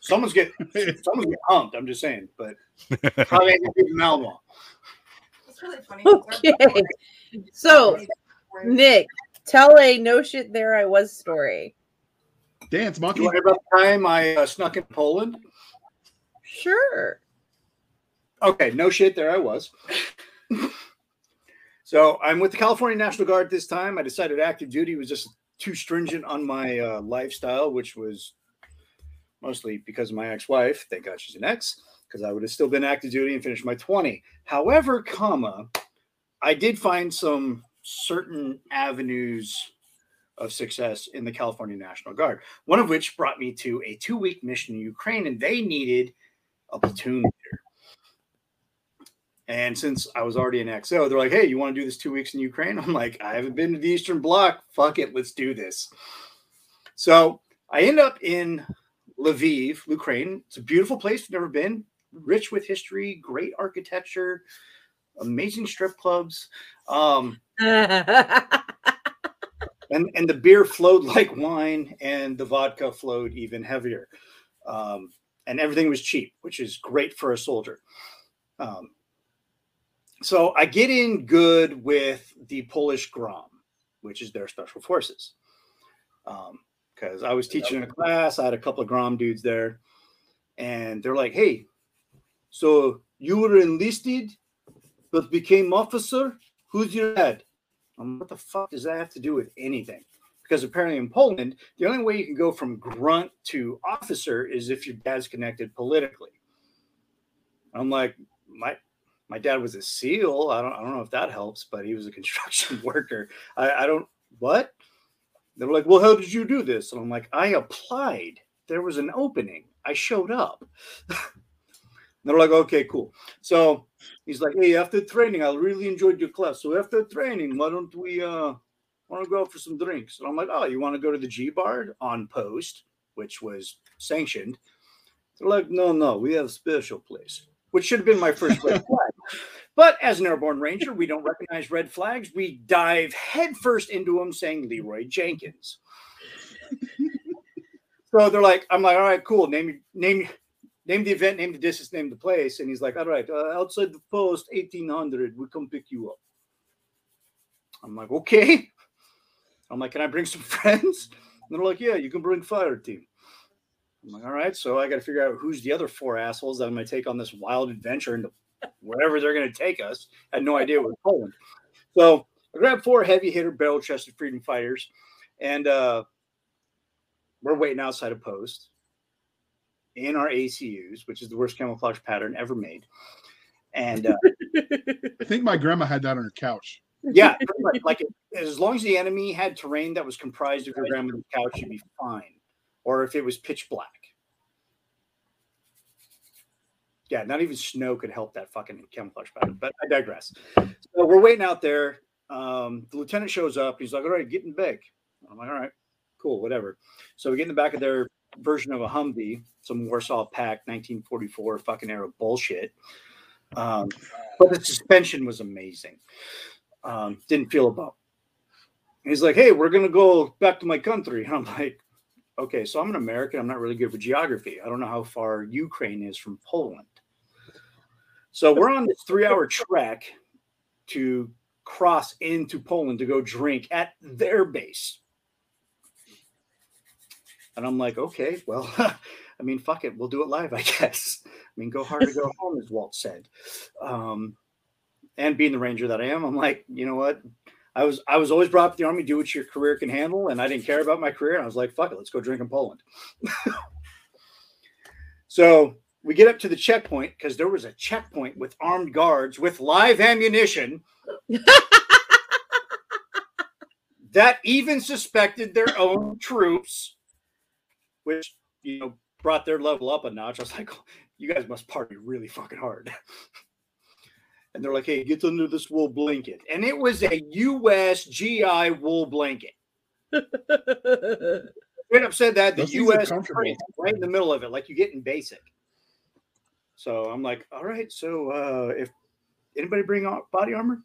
S1: Someone's get someone's get humped. I'm just saying, but probably ain't gonna be the Malinois.
S4: It's really funny.
S3: Okay. So, Nick, tell a no shit there I was story.
S2: Dance
S1: You
S2: monkey.
S1: want to hear about the time I uh, snuck in Poland?
S3: Sure.
S1: Okay, no shit, there I was. so I'm with the California National Guard this time. I decided active duty was just too stringent on my uh, lifestyle, which was mostly because of my ex-wife. Thank God she's an ex, because I would have still been active duty and finished my 20. However, comma, I did find some certain avenues of success in the California National Guard. One of which brought me to a two-week mission in Ukraine, and they needed a platoon leader. And since I was already an XO, they're like, hey, you want to do this two weeks in Ukraine? I'm like, I haven't been to the Eastern Bloc. Fuck it, let's do this. So I end up in Lviv, Ukraine. It's a beautiful place. I've never been. Rich with history, great architecture, amazing strip clubs. Um, and and the beer flowed like wine and the vodka flowed even heavier. Um, and everything was cheap which is great for a soldier. Um, so i get in good with the polish grom which is their special forces. Because i was teaching in a class i had a couple of grom dudes there and they're like hey so you were enlisted but became officer? Who's your dad what the fuck does that have to do with anything? Because apparently in Poland, the only way you can go from grunt to officer is if your dad's connected politically. I'm like, my my dad was a SEAL. I don't I don't know if that helps, but he was a construction worker. I, I don't what? They're like, well, how did you do this? And I'm like, I applied. There was an opening. I showed up. They're like, okay, cool. So he's like, hey, after training, I really enjoyed your class. So after training, why don't we uh want to go out for some drinks? And I'm like, oh, you want to go to the G bar on post, which was sanctioned. They're like, no, no, we have a special place, which should have been my first red flag. But as an airborne ranger, we don't recognize red flags. We dive headfirst into them saying Leeroy Jenkins. so they're like, I'm like, all right, cool. Name name name the event, name the distance, name the place. And he's like, all right, uh, outside the post, 1800, we come pick you up. I'm like, okay. I'm like, can I bring some friends? And they're like, yeah, you can bring fire team. I'm like, all right. So I got to figure out who's the other four assholes that I'm going to take on this wild adventure into wherever they're going to take us. I had no idea it Poland. So I grabbed four heavy hitter barrel chested freedom fighters and uh, we're waiting outside a post in our ACUs, which is the worst camouflage pattern ever made. And uh,
S2: I think my grandma had that on her couch.
S1: yeah, like as long as the enemy had terrain that was comprised of your grandmother's couch, you'd be fine. Or if it was pitch black. Yeah, not even snow could help that fucking camouflage pattern. But I digress. So we're waiting out there. Um, the lieutenant shows up. He's like, "All right, get in back." I'm like, "All right, cool, whatever." So we get in the back of their version of a Humvee, some Warsaw Pact 1944 fucking era bullshit. Um, but the suspension was amazing. Um, didn't feel a bump. He's like, "Hey, we're gonna go back to my country." I'm like, "Okay, so I'm an American. I'm not really good with geography. I don't know how far Ukraine is from Poland." So we're on this three-hour trek to cross into Poland to go drink at their base. And I'm like, okay, well, I mean, fuck it, we'll do it live, I guess. I mean, go hard or go home, as Walt said. Um, and being the ranger that I am, I'm like, you know what? I was I was always brought up the army, do what your career can handle, and I didn't care about my career. And I was like, fuck it, let's go drink in Poland. so we get up to the checkpoint because there was a checkpoint with armed guards with live ammunition that even suspected their own troops, which you know brought their level up a notch. I was like, you guys must party really fucking hard. and they're like, hey, get under this wool blanket. And it was a US GI wool blanket. Straight up said that the
S2: Those
S1: US right in the middle of it, like you get in basic. So I'm like, all right, so uh if anybody bring body armor?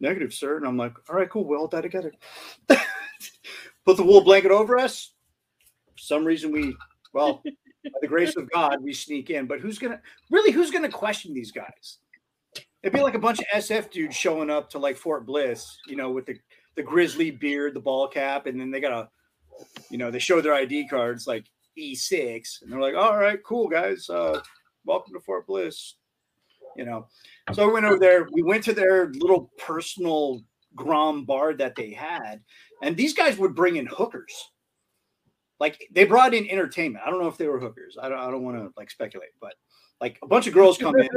S1: Negative, sir. And I'm like, all right, cool, we'll all die together. Put the wool blanket over us. Some reason we well, by the grace of God, we sneak in. But who's gonna really who's gonna question these guys? It'd be like a bunch of SF dudes showing up to like Fort Bliss, you know, with the the grizzly beard, the ball cap, and then they got a, you know, they show their ID cards like E6, and they're like, all right, cool guys, uh, welcome to Fort Bliss, you know. So we went over there. We went to their little personal Grom bar that they had, and these guys would bring in hookers. Like they brought in entertainment. I don't know if they were hookers. I don't. I don't want to like speculate, but like a bunch of girls come in.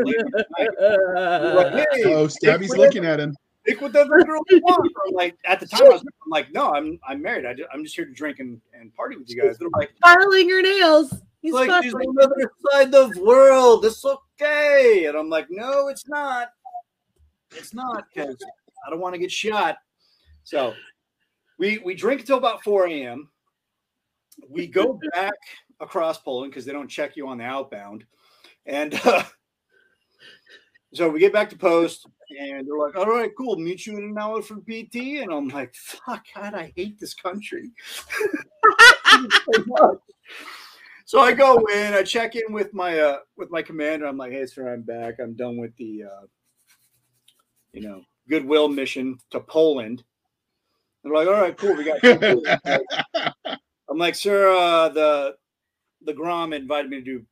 S1: Like, like, hey,
S2: Oh, Stabby's looking at him.
S1: pick whatever girl you want. I'm like, at the time, I was I'm like, no, I'm I'm married. I am just here to drink and, and party with you guys. They're like,
S3: Filing your nails. He's
S1: like
S3: filing.
S1: there's another side of the world. It's okay. And I'm like, no, it's not. It's not because I don't want to get shot. So we we drink until about 4 a.m. We go back across Poland because they don't check you on the outbound. And uh, so we get back to post and they're like, all right, cool. Meet you in an hour for PT. And I'm like, fuck, God, I hate this country. So. So I go in, I check in with my uh with my commander. I'm like, hey sir, I'm back. I'm done with the uh you know goodwill mission to Poland. They're like, all right, cool. We got I'm like, sir, uh the the Grom invited me to do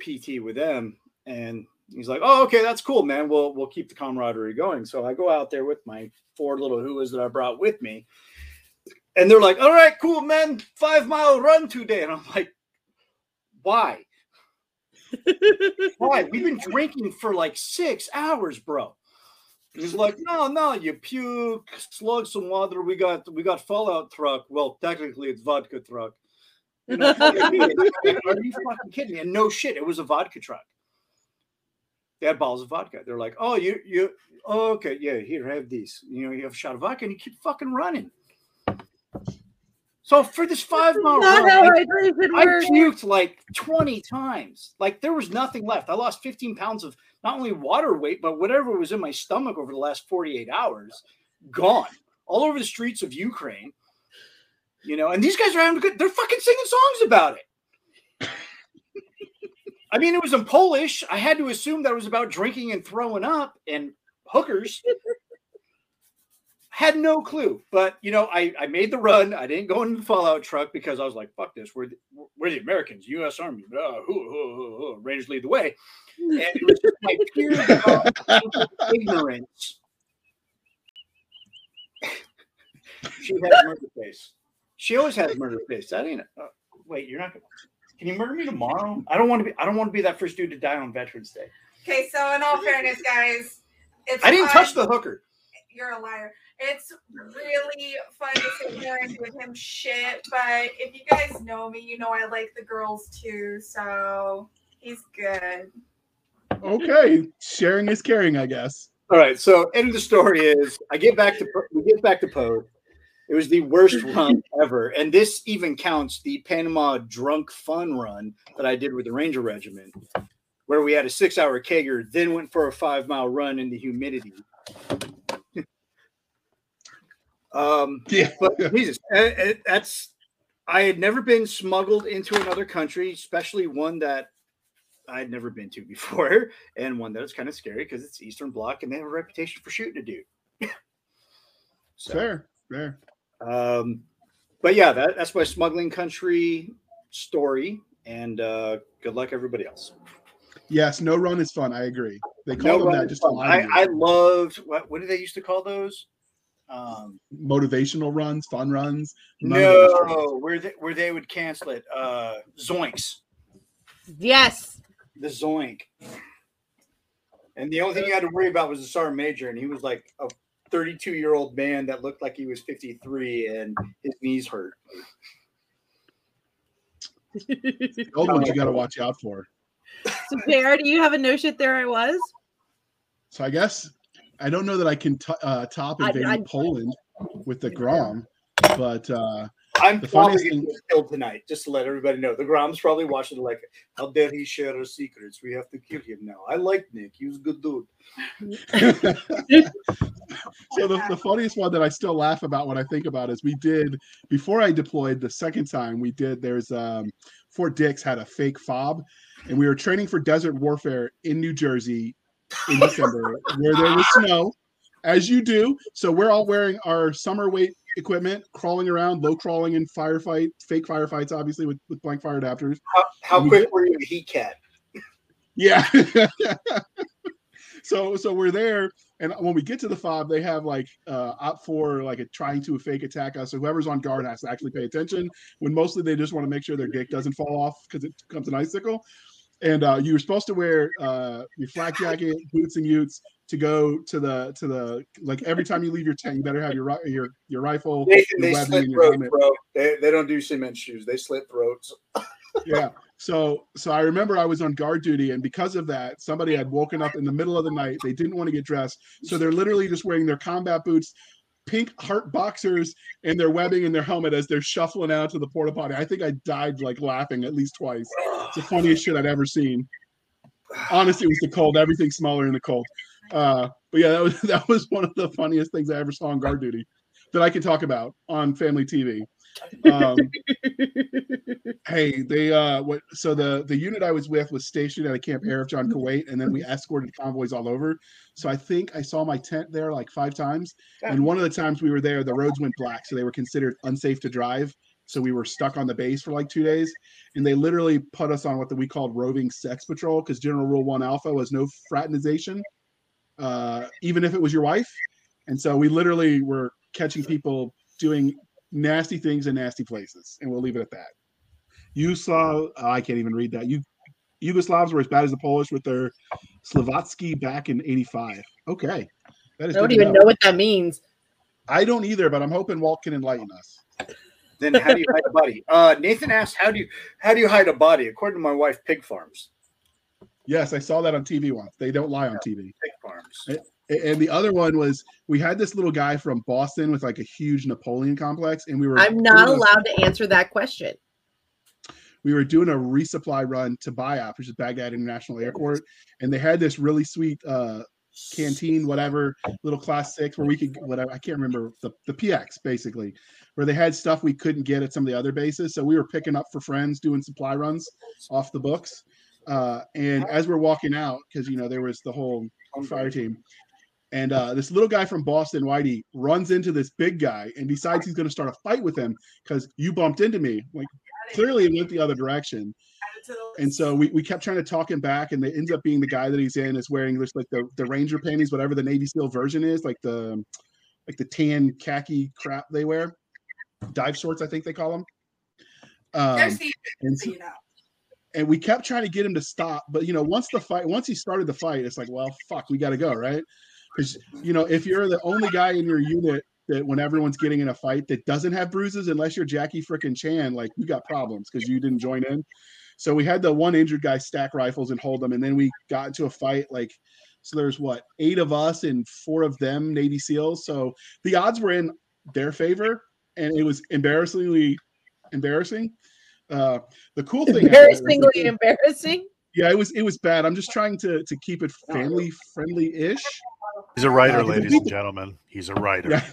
S1: PT with them. And he's like, Oh, okay, that's cool, man. We'll we'll keep the camaraderie going. So I go out there with my four little whoas that I brought with me. And they're like, All right, cool, man, five mile run today. And I'm like, why? Why? We've been drinking for like six hours, bro. He's like, no, no, you puke, slug some water. We got we got Fallout truck. Well, technically it's vodka truck. You know, are you fucking kidding me? And no shit, it was a vodka truck. They had bottles of vodka. They're like, oh, you you oh, okay, yeah, here, have these. You know, you have a shot of vodka and you keep fucking running. So for this five mile run, I- I puked like 20 times. Like there was nothing left. I lost 15 pounds of not only water weight, but whatever was in my stomach over the last 48 hours, gone all over the streets of Ukraine. You know, and these guys are having good, they're fucking singing songs about it. I mean, it was in Polish. I had to assume that it was about drinking and throwing up and hookers. Had no clue, but you know, I, I made the run. I didn't go in the Fallout truck because I was like, "Fuck this! We're the, we're the Americans, U.S. Army, blah, hoo, hoo, hoo, hoo. Rangers lead the way." And it was just my pure ignorance. she has murder face. She always has murder face. That ain't. Uh, wait, you're not. gonna Can you murder me tomorrow? I don't want to be. I don't want to be that first dude to die on Veterans Day.
S4: Okay, so in all fairness, guys, it's
S1: I didn't
S4: fun.
S1: touch the hooker.
S4: You're a liar. It's really fun to sit here and give him shit, but if you guys know me, you know I like the girls too, so he's good.
S2: okay, sharing is caring, I guess.
S1: All right. So end of the story is I get back to we get back to Poe. It was the worst run ever, and this even counts the Panama drunk fun run that I did with the Ranger Regiment, where we had a six-hour kegger, then went for a five-mile run in the humidity. Um,
S2: Yeah.
S1: but Jesus, uh, uh, that's I had never been smuggled into another country, especially one that I'd never been to before, and one that was kind of scary because it's Eastern Bloc and they have a reputation for shooting a dude. so,
S2: Fair, fair.
S1: um, but yeah, that, that's my smuggling country story, and uh, good luck everybody else.
S2: Yes, no run is fun. I agree. They call
S1: No
S2: them that just
S1: I, I loved what what did they used to call those? Um,
S2: motivational runs, fun runs. None of it was true.
S1: no, where they where they would cancel it. Uh, Zoinks,
S3: Yes.
S1: the Zoink, and the only thing you had to worry about was the sergeant major, and he was like a 32 year old man that looked like he was 53, and his knees hurt.
S2: The old ones you got to watch out for.
S3: So, JR, do you have a no shit there I was?
S2: So I guess I don't know that I can t- uh, top invading
S3: I-
S2: Poland with the Grom, but uh,
S1: I'm
S2: The
S1: probably
S2: funniest
S1: going to get killed tonight, just to let everybody know. The Grom's probably watching like, how dare he share our secrets? We have to kill him now. I like Nick. He was a good dude.
S2: so the, the funniest one that I still laugh about when I think about is we did before I deployed the second time we did there's um Fort Dix had a fake fob and we were training for desert warfare in New Jersey in December where there was snow as you do so we're all wearing our summer weight equipment crawling around low crawling in firefight fake firefights obviously with, with blank fire adapters
S1: How, how
S2: We
S1: quick were you a heat cat?
S2: yeah. so so we're there, and when we get to the fob, they have like uh OPFOR like a, trying to fake attack us. So whoever's on guard has to actually pay attention. When mostly they just want to make sure their dick doesn't fall off because it becomes an icicle. And uh, you were supposed to wear uh, your flak jacket, boots, and utes to go to the to the like every time you leave your tent, you better have your your your rifle,
S1: Nathan,
S2: your
S1: they slit
S2: and your
S1: throats,
S2: helmet
S1: bro. They, they don't do cement shoes. They slit throats.
S2: yeah. So so I remember I was on guard duty, and because of that, somebody had woken up in the middle of the night. They didn't want to get dressed, so they're literally just wearing their combat boots, pink heart boxers, and their webbing and their helmet as they're shuffling out to the porta potty. I think I died like laughing at least twice. It's the funniest shit I'd ever seen. Honestly, it was the cold. Everything's smaller in the cold. Uh, but yeah, that was that was one of the funniest things I ever saw on guard duty that I can talk about on family TV. Um, hey, they uh what so the the unit I was with was stationed at a Camp Arifjan Kuwait, and then we escorted convoys all over. So I think I saw my tent there like five times. And one of the times we were there, the roads went black, so they were considered unsafe to drive. So we were stuck on the base for like two days, and they literally put us on what the, we called roving sex patrol because General Rule One Alpha was no fraternization, uh, even if it was your wife. And so we literally were catching people doing nasty things in nasty places, and we'll leave it at that. Yugoslav, oh, I can't even read that. You Yugoslavs were as bad as the Polish with their Slovatsky back in '85. Okay, that is.
S3: I don't even know what that means.
S2: I don't either, but I'm hoping Walt can enlighten us.
S1: Then how do you hide a body? Uh, Nathan asked, "How do you how do you hide a body?" According to my wife, pig farms.
S2: Yes, I saw that on TV once. They don't lie on TV.
S1: Pig farms.
S2: And the other one was we had this little guy from Boston with like a huge Napoleon complex, and we were
S3: I'm not
S2: doing a-
S3: allowed to answer that question.
S2: we were doing a resupply run to BIAP, which is Baghdad International Airport, and they had this really sweet uh, canteen, whatever, little class six where we could whatever I can't remember the, the PX basically, where they had stuff we couldn't get at some of the other bases. So we were picking up for friends doing supply runs off the books. Uh, and as we're walking out, because you know there was the whole fire team. And uh, this little guy from Boston, Whitey, runs into this big guy and decides he's going to start a fight with him because you bumped into me. Like clearly it went the other direction. And so we, we kept trying to talk him back, and it ends up being the guy that he's in is wearing this like the, the Ranger panties, whatever the Navy SEAL version is, like the like the tan khaki crap they wear, dive shorts, I think they call them. Um, and so-
S4: so you know.
S2: and we kept trying to get him to stop but you know once the fight once he started the fight it's like well fuck we got to go right because you know if you're the only guy in your unit that when everyone's getting in a fight that doesn't have bruises unless you're jackie frickin' chan like you got problems because you didn't join in so we had the one injured guy stack rifles and hold them and then we got into a fight like so there's what eight of us and four of them navy seals so the odds were in their favor and it was embarrassingly embarrassing uh the cool thing that
S3: Embarrassingly embarrassing.
S2: yeah, it was it was bad. I'm just trying to to keep it family friendly ish.
S5: He's a writer,
S2: Uh,
S5: ladies and gentlemen. He's a writer.
S2: Yeah,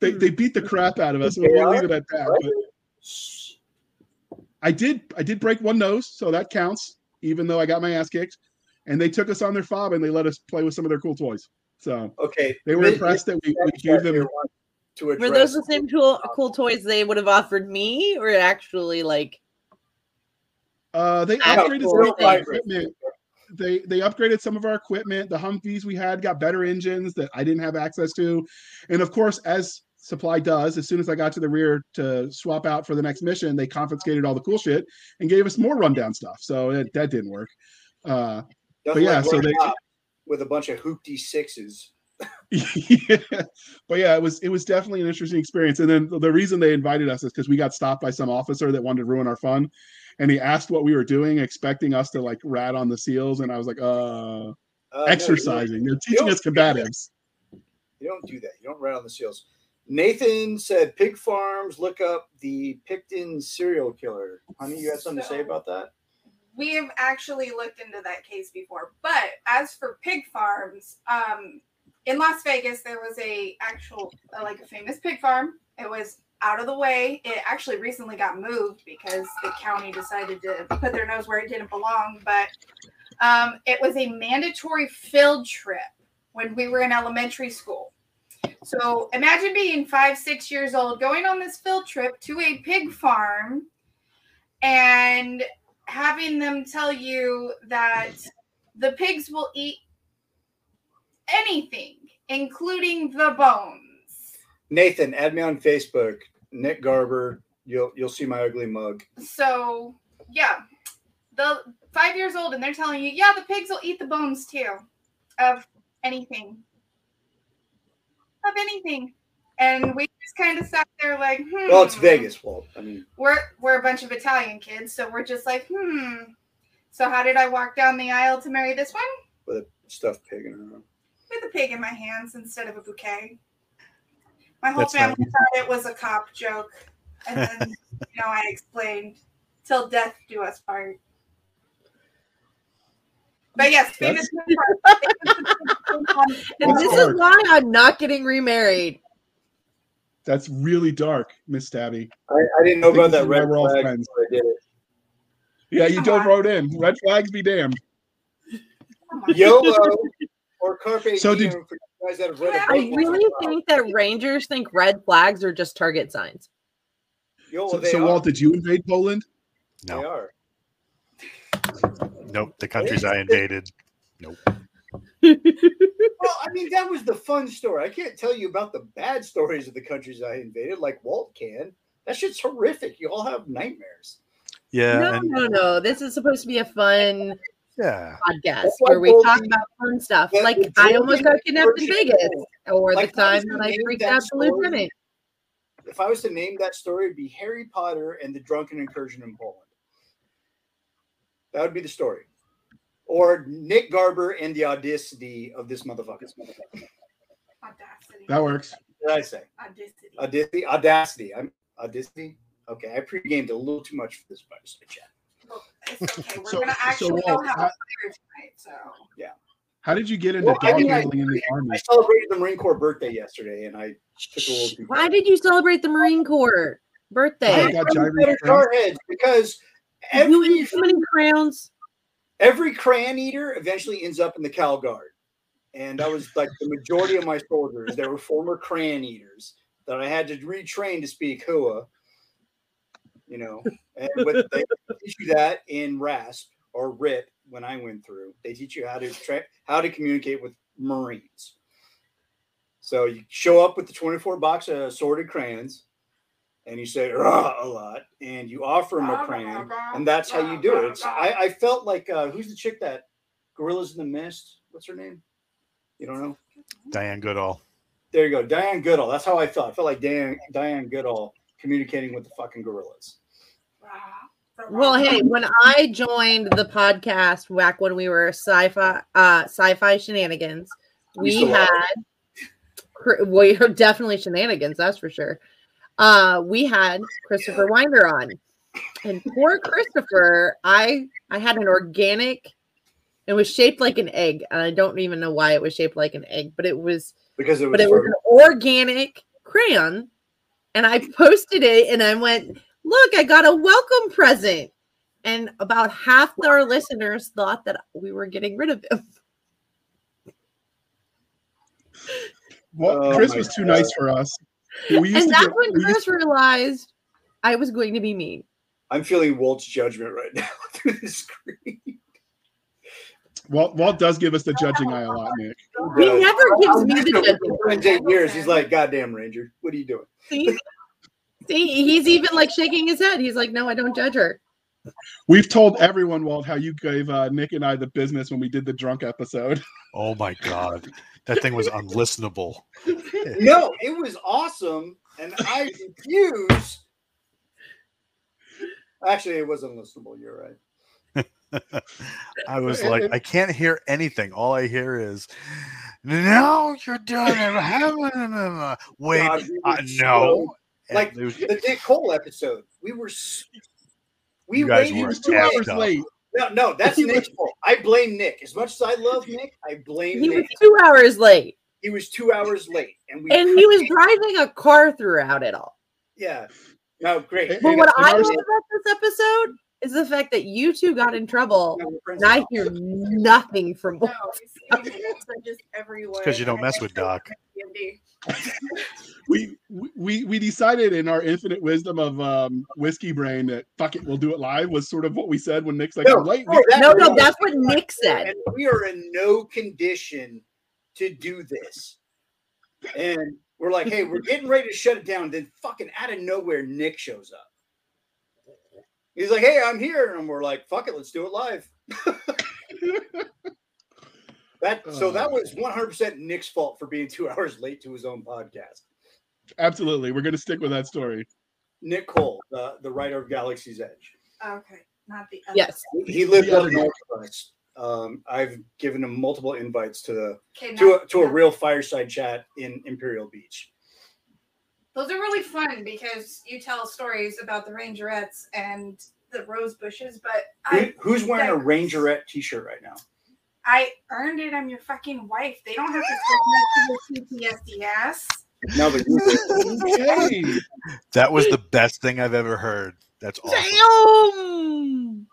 S2: they they beat the crap out of us. We'll, we'll leave it at that. But I did I did break one nose, so that counts. Even though I got my ass kicked, and they took us on their fob and they let us play with some of their cool toys. So
S1: Okay,
S2: they were impressed that we, we gave them.
S1: to
S3: Were those the same tool, cool toys they would have offered me, or actually like?
S2: Uh, they
S3: Yeah,
S2: upgraded
S1: cool
S2: some of the
S1: thing.
S2: equipment. They they upgraded some of our equipment. The Humvees we had got better engines that I didn't have access to, and of course, as supply does, as soon as I got to the rear to swap out for the next mission, they confiscated all the cool shit and gave us more rundown stuff. So it, that didn't work. Uh,
S1: Nothing
S2: yeah, so they-
S1: with a bunch of hoopty sixes.
S2: yeah. But yeah, it was it was definitely an interesting experience. And then the reason they invited us is because we got stopped by some officer that wanted to ruin our fun, and he asked what we were doing, expecting us to like rat on the seals, and I was like, uh,
S1: Uh, no,
S2: exercising. They're teaching
S1: don't
S2: us
S1: do
S2: combatives.
S1: You don't do that. You don't rat on the seals. Nathan said pig farms. Look up the Pickton serial killer. Honey, you had something to say about that?
S4: we have actually looked into that case before. But as for pig farms, um, in Las Vegas, there was a actual uh, like a famous pig farm. It was out of the way. It actually recently got moved because the county decided to put their nose where it didn't belong. But um, it was a mandatory field trip when we were in elementary school. So imagine being five, six years old, going on this field trip to a pig farm and having them tell you that the pigs will eat anything, including the bones.
S1: Nathan, add me on Facebook. Nick Garber. You'll you'll see my ugly mug.
S4: So, yeah, the five years old, and they're telling you, yeah, the pigs will eat the bones too of anything. Of anything. And we just kind of sat there like, hmm.
S1: Well, it's Vegas, Walt. I mean,
S4: we're we're a bunch of Italian kids, so we're just like, hmm. So how did I walk down the aisle to marry this one?
S1: with a stuffed pig in her arm.
S4: With a pig in my hands instead of a bouquet. My whole
S5: That's
S4: family
S5: nice.
S4: thought it was a cop joke, and then you know I explained till death do us part. But yes, famous
S3: And this
S2: hard.
S3: is why I'm not getting remarried.
S2: That's really dark, Miss Stabby.
S1: I, I didn't know
S2: I
S1: about
S2: that
S1: that
S2: is why
S1: red
S2: we're all friends.
S1: I did it.
S2: Yeah, you
S4: Come
S2: don't
S4: on.
S2: wrote in. Red flags be damned.
S1: YOLO or Carpe
S2: So
S1: Diem
S2: did-
S1: for you guys that have read a
S4: I
S1: book.
S3: I really
S1: in a while.
S3: think that rangers think red flags are just target signs.
S1: YOLO,
S2: So, so. Walt, did you invade Poland?
S5: No.
S1: They are.
S5: nope. The countries I invaded. Nope.
S1: Well, I mean, that was the fun story. I can't tell you about the bad stories of the countries I invaded like Walt can. That shit's horrific. You all have nightmares.
S5: Yeah,
S3: no,
S5: and
S3: no, no. This is supposed to be a fun
S5: yeah.
S3: podcast
S1: That's
S3: where we
S1: Goldie-
S3: talk about fun stuff.
S1: Yeah,
S3: Like I almost got
S1: Jordan
S3: kidnapped in Vegas, or
S1: Like,
S3: the time that I freaked out the lieutenant.
S1: If I was to name that story, it'd be Harry Potter and the Drunken Incursion in Poland. That would be the story. Or Nick Garber and the audacity of this motherfucker.
S4: Audacity.
S2: That works.
S1: What did I say?
S4: Audacity.
S1: Audacity. Audacity. I'm audacity. Okay, I pre-gamed a little too much for this fireside chat.
S4: Look, It's okay. We're
S2: So-
S4: gonna actually
S2: Walt,
S4: go have a
S2: how-
S4: fire tonight. So
S2: How did you get into
S1: Well, I
S2: dog
S1: mean, I-
S2: handling in the army?
S1: I celebrated the Marine Corps birthday yesterday, and I took a little.
S3: Why did you celebrate the Marine Corps birthday?
S2: I got
S1: I'm
S2: gyrate
S1: better
S2: crowns.
S1: jarheads because
S3: you
S1: every
S3: ate so many crowns.
S1: every crayon eater eventually ends up in the Cal Guard. And that was like the majority of my soldiers. They were former crayon eaters that I had to retrain to speak Hooah. You know, and but they teach you that in RASP or RIP when I went through. They teach you how to tra- how to communicate with Marines. So you show up with the 24 box of assorted crayons and you say a lot and you offer them a crayon and that's how you do it. I, I felt like uh, who's the chick that Gorillas in the Mist? What's her name? You don't know?
S5: Diane Goodall.
S1: There you go, Diane Goodall. That's how I felt. I felt like Diane Diane Goodall communicating with the fucking gorillas.
S3: Well, hey, when I joined the podcast back when we were sci-fi uh sci-fi shenanigans, we
S1: Used to love
S3: had we are definitely shenanigans, that's for sure. Uh we had Christopher Winder on. And poor Christopher, I I had an organic it was shaped like an egg, and I don't even know why it was shaped like an egg, but it was
S1: Because it was,
S3: but it was an organic crayon. And I posted it and I went, Look, I got a welcome present. And about half our listeners thought that we were getting rid of him.
S2: Well,
S1: Oh
S2: Chris was too
S1: God.
S2: nice for us. We used
S3: And
S2: to
S3: that's
S2: get-
S3: when
S2: we used
S3: Chris realized I was going to be mean.
S1: I'm feeling Walt's judgment right now through the screen.
S2: Walt Walt does give us the judging eye a lot, Nick.
S3: He never gives me the judging.
S1: In eight years, he's like, "Goddamn, Ranger, what are you doing?"
S3: See? See, he's even like shaking his head. He's like, no, I don't judge her.
S2: We've told everyone, Walt, how you gave uh, Nick and I the business when we did the drunk episode.
S5: Oh my god, that thing was unlistenable.
S1: No, it was awesome, and I refuse. Actually, it was unlistenable. You're right.
S5: I was like, I can't hear anything. All I hear is, "No, you're done." Wait,
S1: God, we were
S5: uh, no.
S1: Like
S5: was-
S1: the Dick Cole episode. We were. We waited.
S5: Were
S2: two hours
S5: up.
S2: late.
S1: No, no, that's Nick's fault. I blame Nick. As much as I love Nick, I blame
S3: He was two hours late.
S1: He was two hours late, and we.
S3: And he was driving a car throughout it all.
S1: Yeah. No, great.
S2: And-
S3: But what I love about this episode is the fact that you two got in trouble
S1: No, we're friends
S3: and I hear nothing from
S4: No,
S3: both.
S4: it's it's just everywhere.
S5: 'cause you don't mess with Doc.
S2: We we we decided in our infinite wisdom of um, whiskey brain that fuck it, we'll do it live was sort of what we said when Nick's like,
S1: No,
S2: I'm
S1: no, that-
S3: No, no, that's what Nick said.
S1: And we are in no condition to do this. And we're like, hey, we're getting ready to shut it down. Then fucking out of nowhere, Nick shows up. He's like, hey, I'm here. And we're like, fuck it, let's do it live. that so that was 100% Nick's fault for being two hours late to his own podcast.
S2: Absolutely, we're gonna stick with that story.
S1: Nick Cole, the, the writer of Galaxy's Edge.
S4: Okay, not the other.
S3: Yes.
S1: He lived
S2: The
S1: up
S2: other
S1: north of us. Um, I've given him multiple invites to the
S4: Okay,
S1: to
S4: now-
S1: a, to a real fireside chat in Imperial Beach.
S4: Those are really fun because you tell stories about the Rangerettes and the rose bushes, but
S1: Who,
S4: I
S1: who's wearing a Rangerette T-shirt right now?
S4: I earned it. I'm your fucking wife. They don't have to send that to your PTSD ass.
S1: No, but.
S2: Okay.
S5: that was the best thing I've ever heard. That's awesome.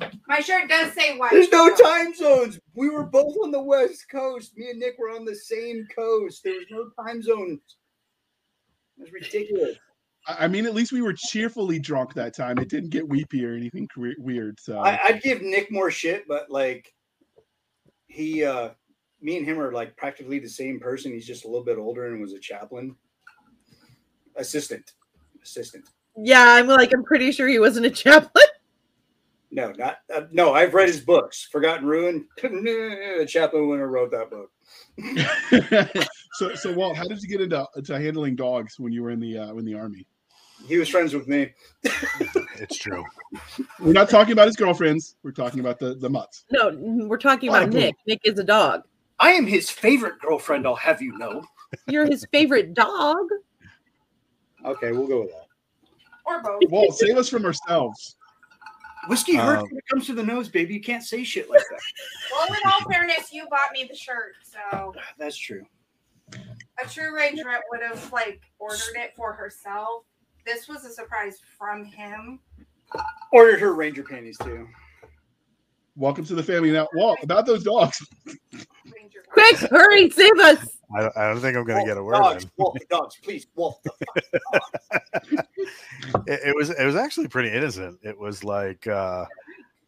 S3: Damn!
S4: My shirt does say white.
S1: There's no time zones. We were both on the West Coast. Me and Nick were on the same coast. There was no time zones. It was ridiculous.
S2: I I mean, at least we were cheerfully drunk that time. It didn't get weepy or anything weird. So
S1: I, I'd give Nick more shit, but like he, uh me and him are like practically the same person. He's just a little bit older and was a chaplain, assistant, assistant.
S3: Yeah, I'm like, I'm pretty sure he wasn't a chaplain.
S1: No, not uh, no. I've read his books, Forgotten Ruin. the chaplain winner wrote that book.
S2: so so Walt, how did you get into to handling dogs when you were in the uh, in the army?
S1: He was friends with me.
S5: It's true.
S2: We're not talking about his girlfriends. We're talking about the the mutts.
S3: No, we're talking about
S2: Oh,
S3: Nick. Nick is a dog.
S1: I am his favorite girlfriend. I'll have you know.
S3: You're his favorite dog.
S1: Okay, we'll go with that.
S4: Or both.
S2: Walt, save us from ourselves.
S1: Whiskey hurts
S5: Um,
S1: when it comes to the nose, baby. You can't say shit like that.
S4: Well, in all fairness, you bought me the shirt, so
S1: That's true.
S4: A true Rangerette would have like ordered it for herself. This was a surprise from him.
S1: Ordered her ranger panties too.
S2: Welcome to the family. Now, Walt, about those dogs.
S3: Quick, hurry, save us.
S5: I don't, I don't think I'm going to get a word
S1: dogs,
S5: in.
S1: Wolf, dogs, please, Wolf. the fuck.
S5: It, it was it was actually pretty innocent. It was like uh,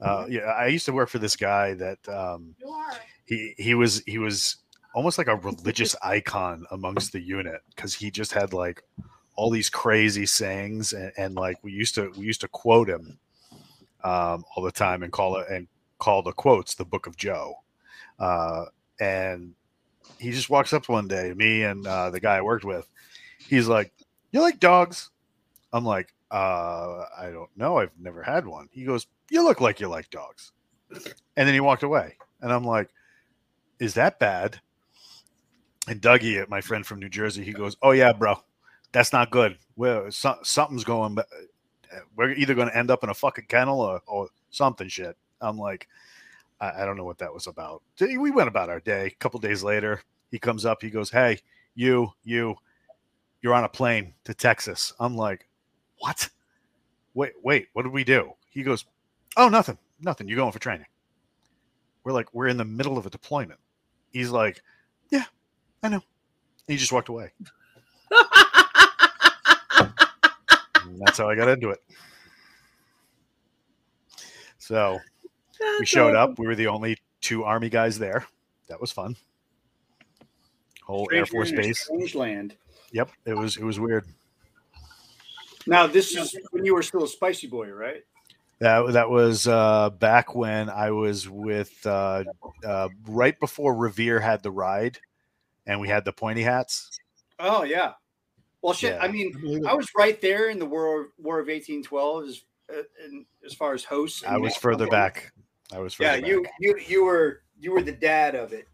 S5: uh, yeah, I used to work for this guy that um,
S4: You are.
S5: he he was he was almost like a religious icon amongst the unit because he just had like all these crazy sayings and, and like we used to we used to quote him um, all the time and call it and call the quotes the book of joe uh, and he just walks up one day me and uh, the guy i worked with he's like you like dogs? I'm like uh, i don't know i've never had one. He goes you look like you like dogs. And then he walked away and i'm like is that bad? And Dougie, uh, my friend from New Jersey, he goes, "Oh yeah, bro, that's not good. Well, so, something's going. We're either going to end up in a fucking kennel or, or something shit." I'm like, I, I don't know what that was about. We went about our day. A couple days later, he comes up. He goes, "Hey, you, you, you're on a plane to Texas." I'm like, "What? Wait, wait. What did we do?" He goes, "Oh, nothing, nothing. You're going for training." We're like, we're in the middle of a deployment. He's like, I know. And he just walked away. That's how I got into it. So we showed up. We were the only two army guys there. That was fun. Whole Air Force
S1: Stranger in a
S5: base.
S1: Strange land.
S5: Yep, it was it was weird.
S1: Now this is when you were still a spicy boy, right?
S5: That that was uh, back when I was with uh, uh, right before Revere had the ride, and we had the pointy hats.
S1: Oh yeah. Well, shit.
S5: Yeah.
S1: I mean,
S2: I believe it.
S1: I was right there in the War War of eighteen twelve as uh, in, as far as hosts.
S5: I was further
S1: number.
S5: back. I was
S1: Yeah,
S5: further
S1: you you you were you were the dad of it.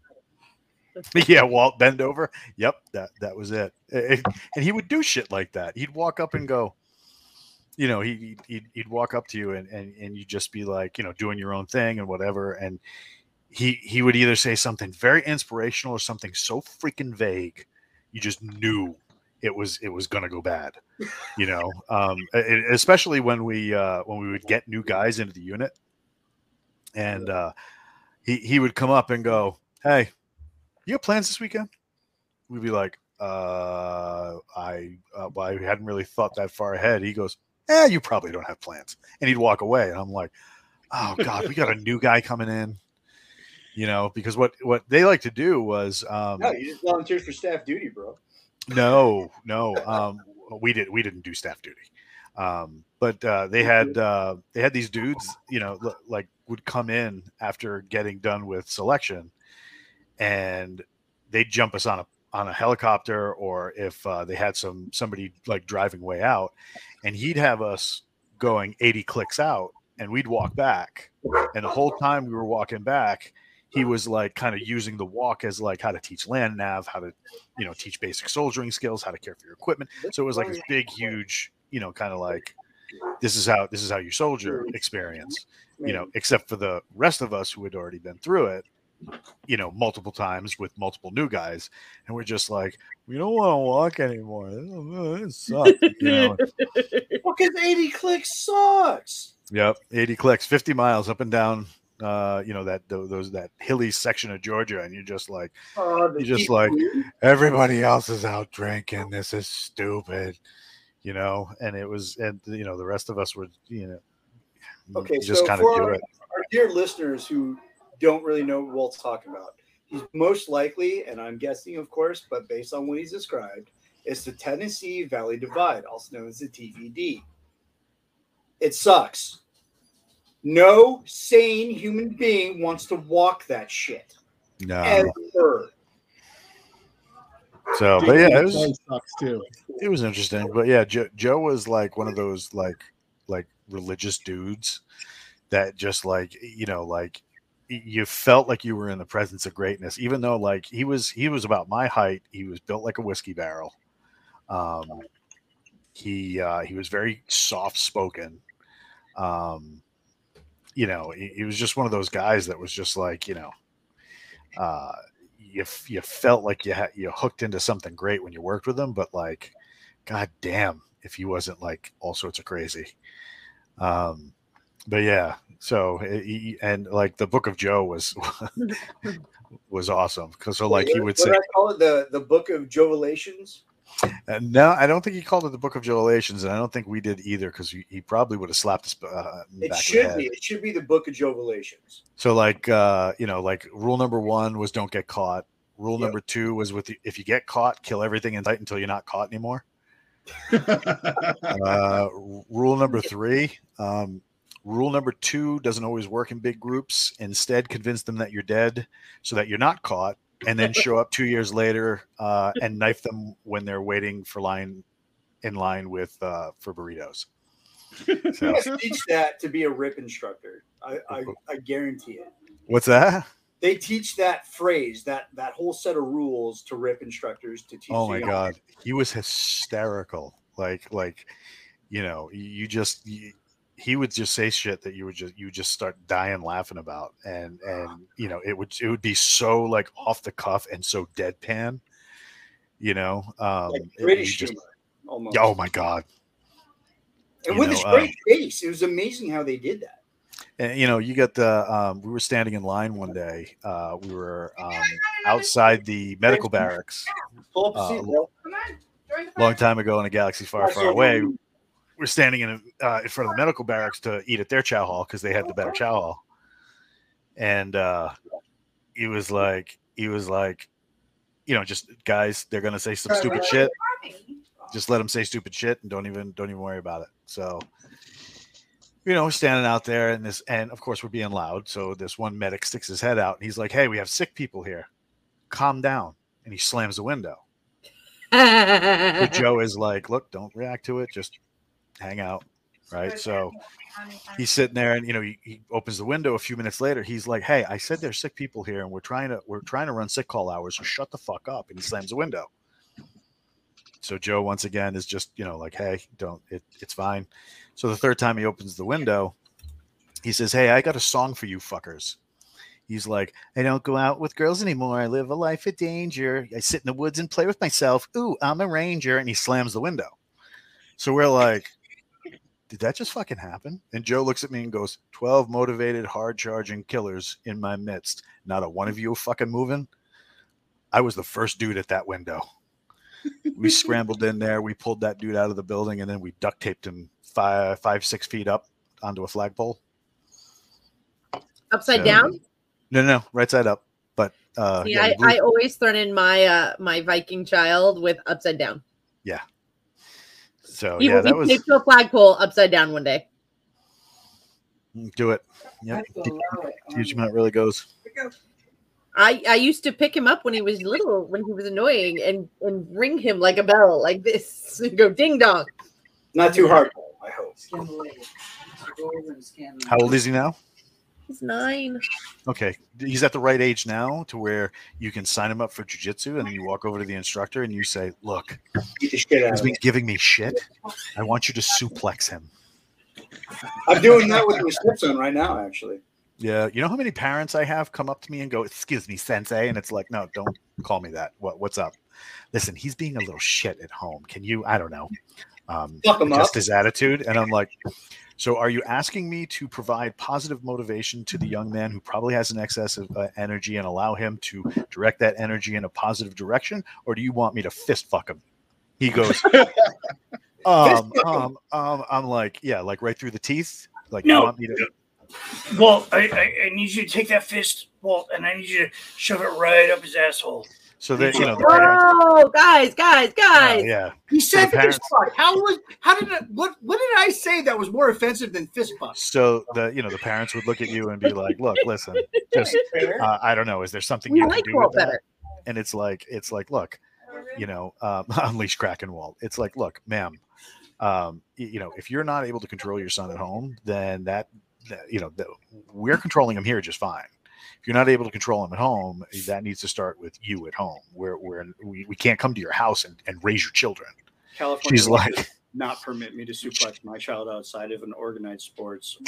S5: yeah, Walt bend over. Yep, that that was it. And he would do shit like that. He'd walk up and go, you know, he he'd, he'd walk up to you and and and you'd just be like, you know, doing your own thing and whatever. And he he would either say something very inspirational or something so freaking vague, you just knew it was it was gonna go bad. You know, um, e- especially when we uh, when we would get new guys into the unit, and uh, he he would come up and go, "Hey, you have plans this weekend?" We'd be like, "Uh, I uh, well, I hadn't really thought that far ahead." He goes, "Yeah, you probably don't have plans," and he'd walk away, and I'm like, "Oh God, we got a new guy coming in." You know, because what what they like to do was um,
S1: No, you just volunteered for staff duty, bro.
S5: no, no. Um, we did. We didn't do staff duty. Um, but uh, they had uh, they had these dudes, you know, l- like would come in after getting done with selection, and they'd jump us on a on a helicopter, or if uh, they had some somebody like driving way out, and he'd have us going eighty clicks out, and we'd walk back, and the whole time we were walking back. He was like kind of using the walk as like how to teach land nav, how to you know teach basic soldiering skills how to care for your equipment. So it was like this big huge you know kind of like this is how this is how you soldier experience you know except for the rest of us who had already been through it you know multiple times with multiple new guys and we're just like we don't want to walk anymore. Uh, this sucks you know?
S1: Because eighty clicks sucks.
S5: yep 80 clicks 50 miles up and down uh you know that those that hilly section of georgia and you're just like
S1: Uh, the
S5: You just like- everybody else is out drinking. This is stupid, you know. And it was, and you know, the rest of us were, you know,
S1: Okay,
S5: just
S1: so
S5: kind of do
S1: our,
S5: it.
S1: our dear listeners who don't really know what Walt's talking about, he's most likely, and I'm guessing, of course, but based on what he's described, it's the Tennessee Valley Divide, also known as the TVD. It sucks. No sane human being wants to walk that shit
S5: No,
S1: ever.
S5: so but yeah, it was
S2: sucks too.
S5: it was interesting. But yeah, Joe, Joe was like one of those like like religious dudes that just like you know like you felt like you were in the presence of greatness even though like he was he was about my height he was built like a whiskey barrel um he uh he was very soft spoken um you know he, he was just one of those guys that was just like you know uh you, you felt like you had you hooked into something great when you worked with him but like god damn if he wasn't like all sorts of crazy um but yeah so eh, he, and like the book of joe was was awesome because so like he would
S1: what
S5: say
S1: I call it the the Book of Jovelations.
S5: Uh, no i don't think he called it the book of Jovelations, and i don't think we did either because he, he probably would have slapped us uh, in
S1: It
S5: back of the
S1: should be. It should be the Book of Jovelations.
S5: so like uh you know like rule number one was don't get caught rule
S1: Yep.
S5: number two was with the, if you get caught kill everything in sight until you're not caught anymore uh, rule number three um, rule number two doesn't always work in big groups instead convince them that you're dead so that you're not caught and then show up two years later uh, and knife them when they're waiting for line in line with uh, for burritos so,
S1: teach that to be a rip instructor. I, I, I guarantee it.
S5: what's that
S1: They teach that phrase, that that whole set of rules to rip instructors to teach.
S5: oh my god he was hysterical like like you know you- you just you, he would just say shit that you would just you would just start dying laughing about and and you know it would it would be so like off the cuff and so deadpan you know um
S1: Like British
S5: just-
S1: almost.
S5: Oh my god
S1: and
S5: you
S1: with
S5: know,
S1: his
S5: um,
S1: great face, it was amazing how they did that.
S5: and you know you got the um we were standing in line one day uh we were um outside the medical barracks
S1: Pull up a
S5: uh,
S1: seat, bro.
S4: Come on, join the
S5: long time ago in a galaxy far far away we're standing in a, uh, in front of the medical barracks to eat at their chow hall because they had the better chow hall, and uh, he was like, he was like, you know, just guys, they're gonna say some stupid shit. Just let them say stupid shit and don't even don't even worry about it. So, you know, we're standing out there and this, and of course we're being loud. So this one medic sticks his head out and he's like, "Hey, we have sick people here. Calm down." And he slams the window. Joe is like, "Look, don't react to it. Just hang out." Right. So he's sitting there and you know he, he opens the window a few minutes later. He's like hey i said there's sick people here and we're trying to we're trying to run sick call hours so shut the fuck up. And he slams the window. So joe once again is just you know like hey don't it, it's fine. So the third time he opens the window he says hey i got a song for you fuckers. He's like i don't go out with girls anymore. I live a life of danger. I sit in the woods and play with myself. Ooh i'm a ranger. And he slams the window. So we're like did that just fucking happen? And Joe looks at me and goes, 12 motivated, hard charging killers in my midst. Not a one of you fucking moving. I was the first dude at that window. We scrambled in there. We pulled that dude out of the building and then we duct taped him five, five, six feet up onto a flagpole.
S3: Upside
S5: So-
S3: down.
S5: No, no, no, right side up. But uh,
S3: See,
S5: yeah,
S3: I,
S5: blew-
S3: I always threaten my uh my Viking child with upside down.
S5: So
S3: He
S5: yeah,
S3: will
S5: that
S3: be
S5: was
S3: to a flagpole upside down one day.
S5: do it. Yep. Teach him how it really goes.
S3: I I used to pick him up when he was little, when he was annoying, and and ring him like a bell, like this, go ding dong.
S1: Not too hard, I hope.
S5: How old is he now?
S3: He's nine.
S5: Okay, he's at the right age now to where you can sign him up for jujitsu, and you walk over to the instructor and you say, "Look,
S1: Beat the shit out
S5: he's
S1: of
S5: been giving me shit. I want you to suplex him."
S1: I'm doing that with my stepson right now, actually.
S5: Yeah, you know how many parents I have come up to me and go, "Excuse me, sensei," and it's like, "No, don't call me that. What what's up? Listen, he's being a little shit at home. Can you? I don't know, um,
S1: Fuck him
S5: adjust
S1: up.
S5: his attitude." And I'm like, "So, are you asking me to provide positive motivation to the young man who probably has an excess of uh, energy and allow him to direct that energy in a positive direction, or do you want me to fist fuck him?" He goes, um, um, um, I'm like, yeah, like right through the teeth. Like,
S6: No.
S5: you want me to?
S6: Well, I, I, I need you to take that fist, Walt, and I need you to shove it right up his asshole.
S5: So that you know, the parents,
S3: Whoa, guys, guys,
S5: uh,
S3: guys!
S5: yeah.
S1: He said
S5: The
S1: fist
S5: parents-
S1: fuck. How was? How did? I, what? What did I say that was more offensive than fist fuck?
S5: So the you know the parents would look at you and be like, "Look, listen, just uh, I don't know, is there something
S3: We
S5: you can
S3: like
S5: do
S3: Walt
S5: with that?"
S3: better.
S5: And it's like it's like, look, you know, um, unleash Kraken Walt. It's like, look, ma'am, um, you know, if you're not able to control your son at home, then that, that you know, that we're controlling him here just fine. If you're not able to control them at home, that needs to start with you at home. Where where we, we can't come to your house and, and raise your children.
S1: California
S5: She's like,
S1: not permit me to suplex my child outside of an organized sports.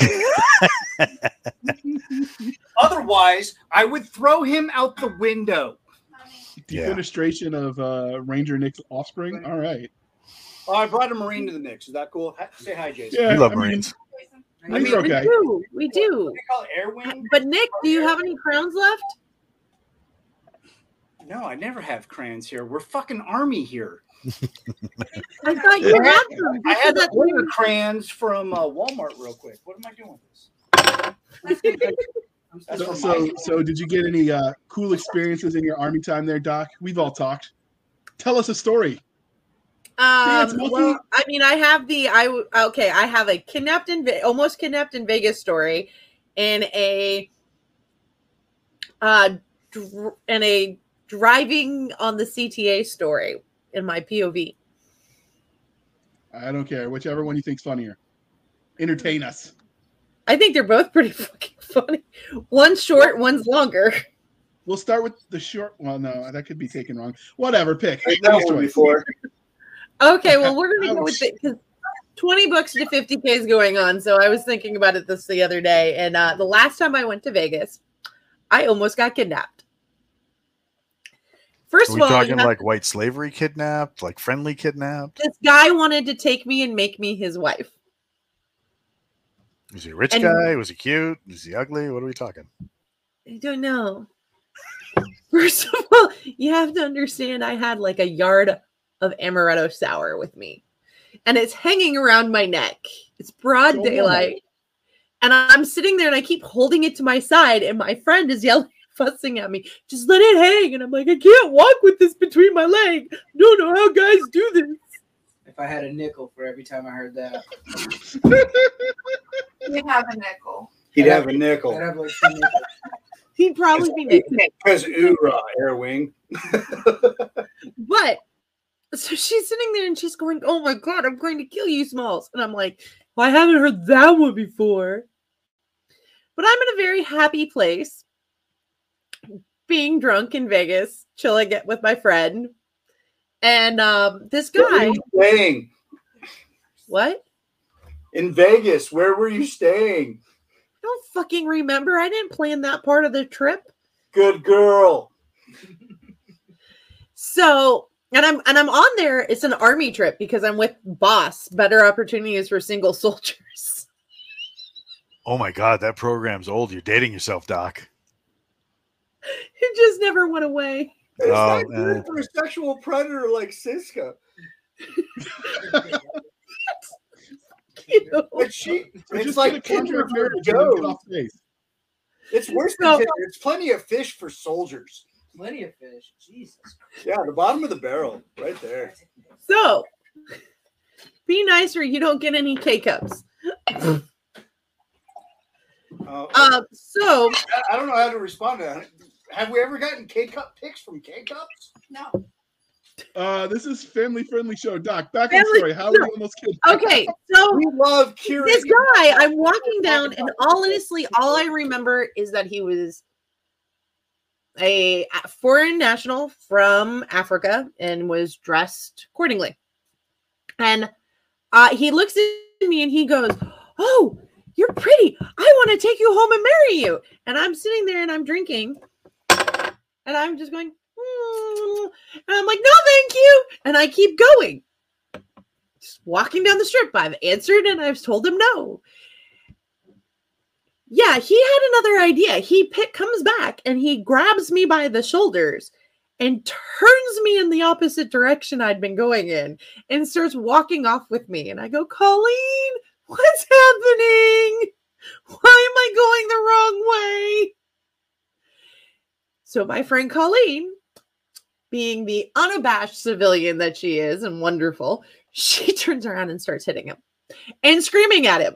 S1: Otherwise, I would throw him out the window.
S5: Yeah.
S2: Defenestration of uh, Ranger Nick's offspring. All right.
S1: Oh, I brought a Marine to the mix. Is that cool? Say hi, Jason.
S2: Yeah,
S5: we love
S2: I mean,
S5: Marines.
S1: I mean,
S2: are
S3: We do, we do.
S1: What do you call it? Air wing?
S3: But Nick, do you have any crowns left?
S1: No, I never have crayons here. We're fucking army here.
S3: I thought you had some.
S1: I had to
S3: That's
S1: order crayons from uh, Walmart real quick. What am I doing with this? That's
S2: So, so, so did you get any uh, cool experiences in your army time there, Doc? We've all talked. Tell us a story. Dance
S3: Um,
S2: monkey?
S3: well, I mean, I have the I okay. I have a kidnapped in almost kidnapped in Vegas story, and a uh, dr- and a driving on the CTA story in my POV.
S2: I don't care. Whichever one you think's funnier. Entertain us.
S3: I think they're both pretty fucking funny. One's short, one's longer.
S2: We'll start with the short. Well, no, that could be taken wrong. Whatever. Pick.
S1: Heard that
S2: Nice
S1: one
S2: choice.
S1: before.
S3: Okay, well, we're gonna go with it because twenty bucks to fifty k is going on. So I was thinking about it this the other day, and uh, the last time I went to Vegas, I almost got kidnapped. First of all,
S5: talking like white slavery kidnapped, like friendly kidnapped?
S3: this guy wanted to take me and make me his wife.
S5: Was he a rich
S3: And-
S5: guy? Was he cute? Was he ugly? What are we talking?
S3: I don't know. First of all, you have to understand I had like a yard of amaretto sour with me, and it's hanging around my neck. It's broad
S2: So
S3: daylight, and I'm sitting there and I keep holding it to my side, and my friend is yelling fussing at me. Just let it hang. And I'm like, I can't walk with this between my leg. Don't know how guys do this.
S7: If I had a nickel for every time I heard that,
S4: You have a nickel.
S1: He'd
S7: I'd
S1: have a
S7: I'd
S1: nickel
S7: have like two nickels.
S3: He'd probably be naked.
S1: because oorah, air wing.
S3: But so she's sitting there and she's going, Oh my god, I'm going to kill you, Smalls. And I'm like, well, I haven't heard that one before. But I'm in a very happy place, being drunk in Vegas, chilling it with my friend. And um this
S1: Where were
S3: guy,
S1: you staying
S3: what?
S1: in Vegas? Where were you staying?
S3: I don't fucking remember. I didn't plan that part of the trip.
S1: Good girl.
S3: So, and I'm and I'm on there. It's an army trip because I'm with Boss. Better opportunities for single soldiers.
S5: Oh my God, that program's old. You're dating yourself, Doc.
S3: It just never went away.
S1: It's
S5: Oh,
S1: not good for a sexual predator like
S3: Seska.
S1: But she, it's
S2: just
S1: like
S2: get a
S1: Tinder for
S2: marriage and then get
S1: Joe. It's worse
S3: So-
S1: than Tinder. It's plenty of fish for soldiers.
S7: Plenty of fish. Jesus.
S1: Yeah, the bottom of the barrel, right there.
S3: So, be nice or you don't get any K cups.
S1: Uh,
S3: Um, so
S1: I- I don't know how to respond to that. Have we ever gotten K cup pics from K cups?
S4: No.
S2: Uh, this is family friendly show. Doc, back on
S3: Family-
S2: story. How are you almost killed?
S3: okay, so
S1: We love curating.
S3: this guy, I'm walking down, and all honestly, all I remember is that he was a foreign national from Africa and was dressed accordingly. And uh, he looks at me and he goes, "Oh, you're pretty. I want to take you home and marry you." And I'm sitting there and I'm drinking, and I'm just going, "Hmm." and I'm like, "No, thank you," and I keep going just walking down the strip. I've answered and I've told him no. Yeah, he had another idea. He pick, comes back and he grabs me by the shoulders and turns me in the opposite direction I'd been going in and starts walking off with me. And I go, Colleen, what's happening? Why am I going the wrong way? So, my friend Colleen, being the unabashed civilian that she is and wonderful, she turns around and starts hitting him and screaming at him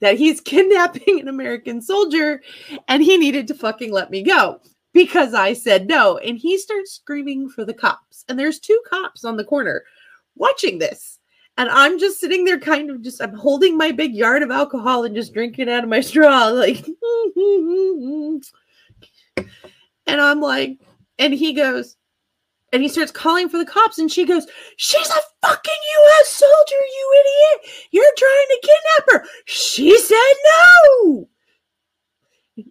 S3: that he's kidnapping an American soldier and he needed to fucking let me go because I said no. And he starts screaming for the cops. And there's two cops on the corner watching this. And I'm just sitting there, kind of just, I'm holding my big yard of alcohol and just drinking out of my straw, like, and I'm like, and he goes, and he starts calling for the cops, and she goes, She's a fucking US soldier, you idiot! You're trying to kidnap her. She said no.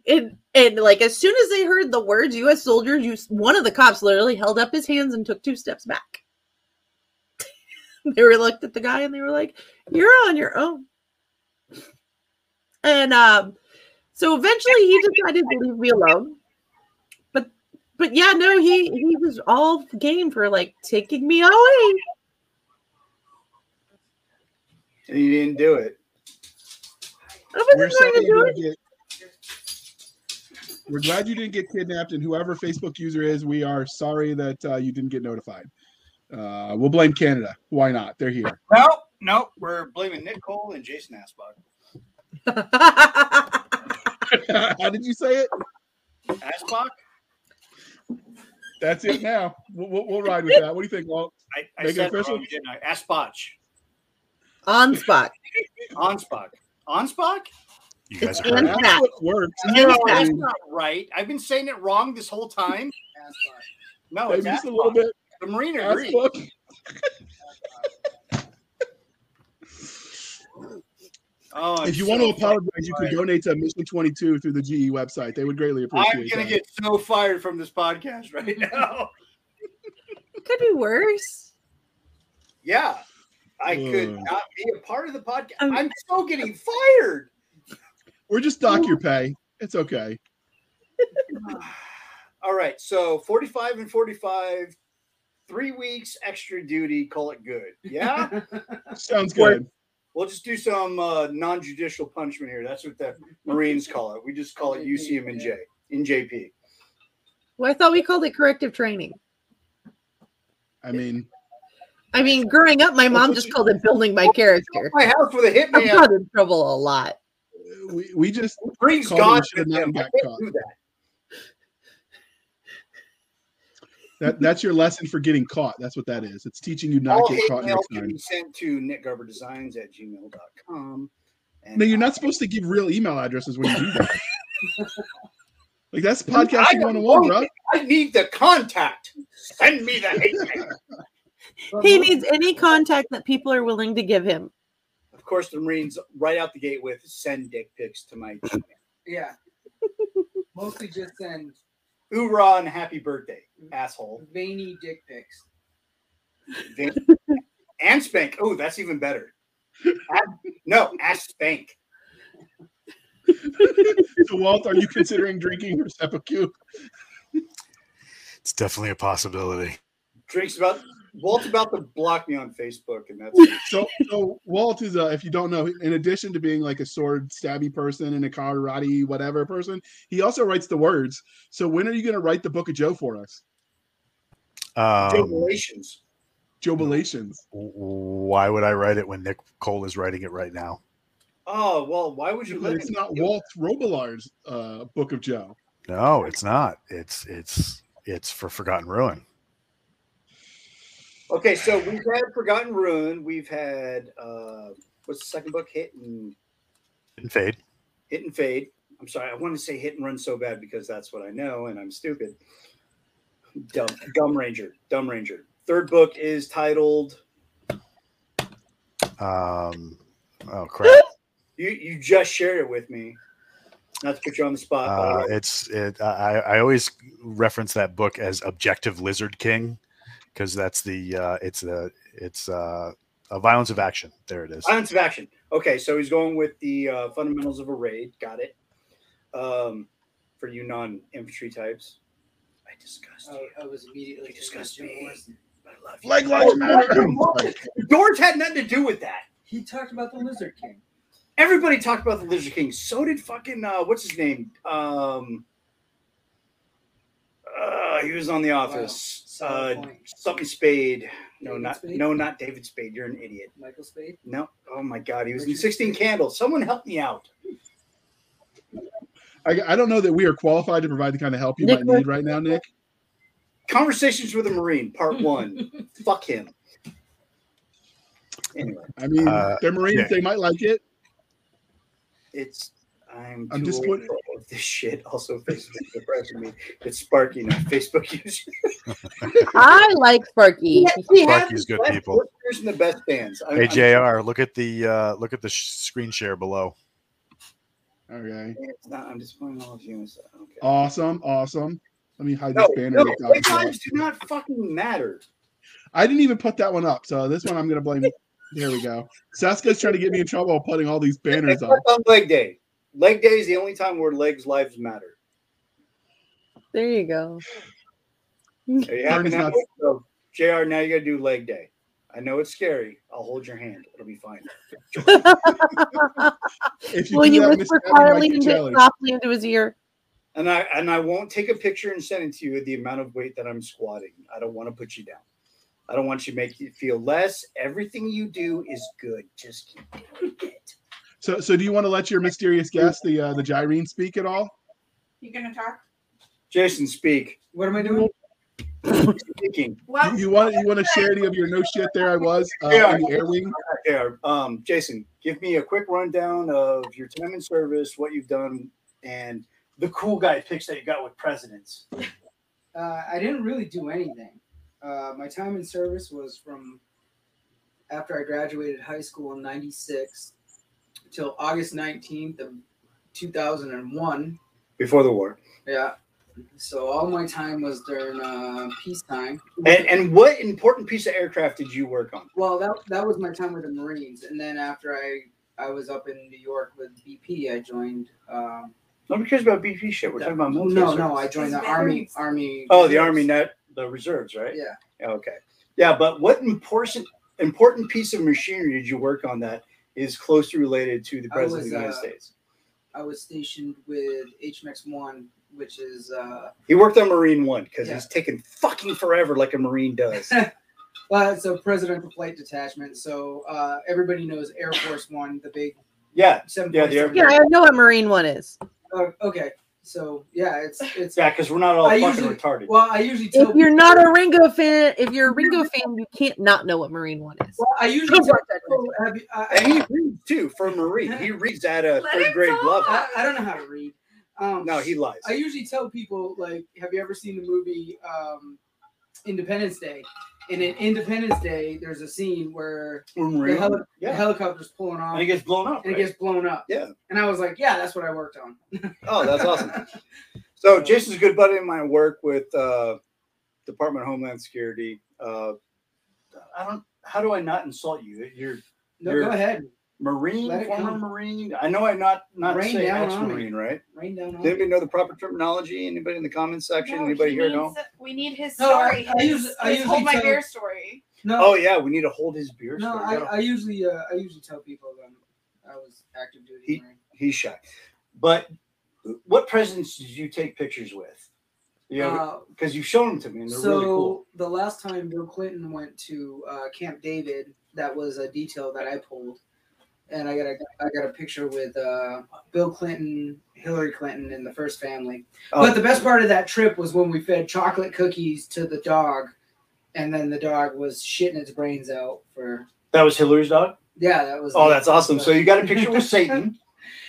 S3: And and like as soon as they heard the words US soldiers, you one of the cops literally held up his hands and took two steps back. they were looked at the guy and they were like, You're on your own. And um, so eventually he decided to leave me alone but yeah, no, he he was all game for like taking me away.
S1: And you didn't do it.
S3: I
S2: We're
S3: wasn't
S2: sorry
S3: going to do it.
S2: get. We're glad you didn't get kidnapped, and whoever Facebook user is, we are sorry that uh, you didn't get notified. Uh, we'll blame Canada. Why not? They're here.
S1: No, no, we're blaming Nick Cole and Jason Asbach.
S2: How did you say it?
S1: Asbach?
S2: That's it now. We'll, we'll, we'll ride with that. What do you think, Walt?
S1: I, I
S2: Make it
S1: said it
S2: official?
S1: wrong, didn't I? Asbach.
S3: On spot.
S1: On Onspach?
S5: You guys
S3: It's
S5: are
S3: in-
S5: hurting.
S2: That's what works.
S3: No,
S1: No,
S3: that's
S1: that's not right. I've been saying it wrong this whole time. No, it's
S2: Maybe just a little bit.
S1: The Marine
S2: Ask
S1: agreed. Oh,
S2: If you
S1: so
S2: want to
S1: fucking
S2: apologize, you can donate to Mission 22 through the GE website. They would greatly appreciate it.
S1: I'm gonna get so fired from this podcast right now.
S3: It could be worse.
S1: yeah, I could not be a part of the podcast.
S3: Um,
S1: I'm so getting fired.
S2: We're just dock your pay. It's okay.
S1: All right, so 45 and 45, three weeks extra duty. Call it good. Yeah,
S2: Sounds good.
S1: We'll just do some uh, non-judicial punishment here. That's what the Marines call it. We just call it UCM and J in JP.
S3: Well, I thought we called it corrective training.
S2: I mean,
S3: I mean, growing up, my mom just called it building my character.
S1: My house with a
S3: I've
S1: hitman.
S3: got in trouble a lot.
S2: we, we just
S1: Green's
S2: Called him
S1: gone.
S2: should've
S1: with
S2: not got
S1: I can't
S2: caught.
S1: do that.
S2: That that's your lesson for getting caught. That's what that is. It's teaching you not
S1: All
S2: get caught
S1: mail
S2: next
S1: can
S2: time.
S1: be sent to nickgarberdesigns at gmail.com. And
S2: No, you're not supposed to give real email addresses when you do that. like that's podcasting
S1: don't
S2: 101, bro.
S1: I need the contact. Send me the hate mail.
S3: He needs any contact that people are willing to give him.
S1: Of course, the Marines right out the gate with send dick pics to my Gmail.
S7: Yeah. Mostly just send
S1: Hoorah and happy birthday, asshole.
S7: veiny dick pics.
S1: Vin- and spank. Oh, that's even better. Add- no, ask spank.
S2: So, Walt, are you considering drinking your seppuku?
S5: It's definitely a possibility.
S1: Drinks about Walt's about to block me on Facebook, and that's it.
S2: So, so Walt is, uh, if you don't know, in addition to being like a sword stabby person and a karate whatever person, he also writes the words. So, when are you going to write the book of Joe for us?
S5: Um,
S1: Jubilations.
S2: Jubilations.
S5: w- why would I write it when Nick Cole is writing it right now?
S1: Oh well, why would you
S2: But it's not? Walt Robillard's uh, book of Joe.
S5: No, it's not. It's it's it's for Forgotten Ruin.
S1: Okay, so we've had Forgotten Ruin. We've had uh what's the second book? Hit and
S5: Didn't fade.
S1: Hit and Fade. I'm sorry, I want to say Hit and Run so bad because that's what I know, and I'm stupid. Dumb, Dumb Ranger, Dumb Ranger. Third book is titled.
S5: Um, oh crap!
S1: You you just shared it with me. Not to put you on the spot.
S5: Uh, it's it. I I always reference that book as Objective Lizard King because that's the uh, it's a it's uh, a violence of action. There it is.
S1: Violence of action. Okay, so he's going with the uh, fundamentals of a raid. Got it. Um, for you non-infantry types, I discussed
S7: Oh,
S1: you.
S7: I was immediately
S1: You disgust
S7: Jim
S1: me.
S7: Morrison.
S1: I love you.
S2: Flag lives matter.
S1: Doors had nothing to do with that.
S7: He talked about the Lizard King.
S1: Everybody talked about the Lizard King. So did fucking uh, what's his name? Um, uh, he was on The Office.
S7: Solid
S1: Uh, something Spade. No,
S7: David
S1: not
S7: Spade?
S1: no, not David Spade. You're an idiot.
S7: Michael Spade.
S1: No. Oh my God, he was in 16
S7: Spade.
S1: Candles. Someone help me out.
S2: I, I don't know that we are qualified to provide the kind of help you
S3: Nick,
S2: might need right now, Nick.
S1: Conversations with a Marine, Part One. Fuck him. Anyway,
S2: I mean,
S5: Uh,
S2: they're Marines;
S5: yeah.
S2: they might like it.
S1: it's I'm.
S2: I'm
S1: too
S2: just
S1: old
S2: putting-
S1: for all of this shit. Also, Facebook depressing me. It's Sparky, not Facebook user.
S3: I like Sparky.
S1: We have
S5: Sparky's good
S1: best
S5: people.
S1: listeners and the best fans. I'm-
S5: Hey
S1: I'm-
S5: Jr. Look at the uh, look at the sh- screen share below.
S2: Okay,
S1: It's not, I'm disappointing all of you. So, okay.
S2: awesome, awesome. Let me hide
S1: no,
S2: this banner.
S1: no,
S2: Nick
S1: big lives do not fucking matter.
S2: I didn't even put that one up, so this one I'm going to blame. There we go. Seska's trying to get me in trouble putting all these banners up.
S1: On leg day. Leg day is the only time where legs lives matter.
S3: There you go.
S1: Are you happy
S2: Vern's
S1: now? So, Jr. Now you got to do leg day. I know it's scary. I'll hold your hand. It'll be fine.
S2: If you
S3: Will you
S2: that,
S3: whisper
S2: Miss Abby might
S3: quietly
S2: get
S3: into, softly into his ear?
S1: And I and I won't take a picture and send it to you. of The amount of weight that I'm squatting. I don't want to put you down. I don't want you to make you feel less. Everything you do is good. Just keep doing it.
S2: So, so do you want to let your mysterious guest, the uh, the Gyrene, speak at all?
S4: You gonna talk?
S1: Jason, speak.
S7: What am I doing?
S1: Speaking.
S4: Well,
S2: You, you want you want to share any of your no shit? There I was uh,
S1: Yeah.
S2: in the air wing.
S1: Yeah, um, Jason, give me a quick rundown of your time in service, what you've done, and the cool guy picks that you got with presidents.
S7: Uh, I didn't really do anything. Uh, my time in service was from after I graduated high school in '96 till August 19th of 2001.
S1: Before the war.
S7: Yeah. So all my time was during uh, peacetime.
S1: And and what important piece of aircraft did you work on?
S7: Well, that that was my time with the Marines, and then after I I was up in New York with BP, I joined. Um,
S1: Nobody cares about BP shit. We're talking about military.
S7: no,
S1: service.
S7: no, I joined the Army. Army.
S1: Oh, the Army net, the reserves, right?
S7: Yeah.
S1: Okay. Yeah, but what important important piece of machinery did you work on that is closely related to the
S7: I
S1: president of the United
S7: uh,
S1: States?
S7: I was stationed with HMX One which is uh,
S1: He worked on Marine One because
S7: Yeah.
S1: he's taking fucking forever, like a Marine does.
S7: well, it's a presidential flight detachment. So uh, everybody knows Air Force One, the big
S1: yeah,
S7: seven.
S1: Yeah, the Air
S3: Yeah, I know what Marine one is.
S7: Uh, okay, so yeah, it's it's.
S1: yeah, because we're not all
S7: I
S1: fucking
S7: usually-
S1: retarded.
S7: Well, I usually tell
S3: If you're not a Ringo fan, if you're a Ringo fan, you can't not know what Marine one is.
S7: Well, I usually tell people, have you, I,
S1: and he reads too for a Marine. He reads at a third grade level.
S7: I, I don't know how to read. Um,
S1: No, he lies.
S7: I usually tell people like, have you ever seen the movie um, Independence Day? And in Independence Day, there's a scene where
S1: We're
S7: the,
S1: Marine.
S7: heli- the helicopter's pulling off
S1: and he gets blown up.
S7: and it gets blown up.
S1: Yeah.
S7: And I was like, yeah, that's what I worked on.
S1: Oh, that's awesome. So Jason's a good buddy of mine. Work with uh, Department of Homeland Security. Uh, I don't. How do I not insult you? You're
S7: No,
S1: You're-
S7: go ahead.
S1: Marine, former
S7: come.
S1: Marine. I know I'm not not
S7: Rain
S1: say
S7: down on me.
S1: ex-marine, right?
S7: Rain down on
S1: Does
S7: me.
S1: anybody know the proper terminology? Anybody in the comments section?
S4: No,
S1: Anybody
S4: he
S1: here
S4: needs-
S1: know?
S4: We need his
S7: No, I-
S4: story.
S7: I
S4: his,
S7: usually- I
S4: his
S7: usually
S4: hold my
S7: tell-
S4: beer story.
S7: No,
S1: Oh yeah, we need to hold his beer.
S7: no,
S1: story.
S7: I, I usually uh, I usually tell people that I'm, I was active duty. Marine.
S1: he's shy. But what presidents did you take pictures with? Yeah,
S7: Uh,
S1: because you've shown them to me and they're
S7: so
S1: really cool.
S7: the last time Bill Clinton went to uh, Camp David, that was a detail that I pulled, and I got a I got a picture with uh, Bill Clinton, Hillary Clinton, and the first family.
S1: Oh.
S7: But the best part of that trip was when we fed chocolate cookies to the dog, and then the dog was shitting its brains out for.
S1: That was Hillary's dog.
S7: Yeah, that was.
S1: Oh, that's awesome. So you got a picture with Satan,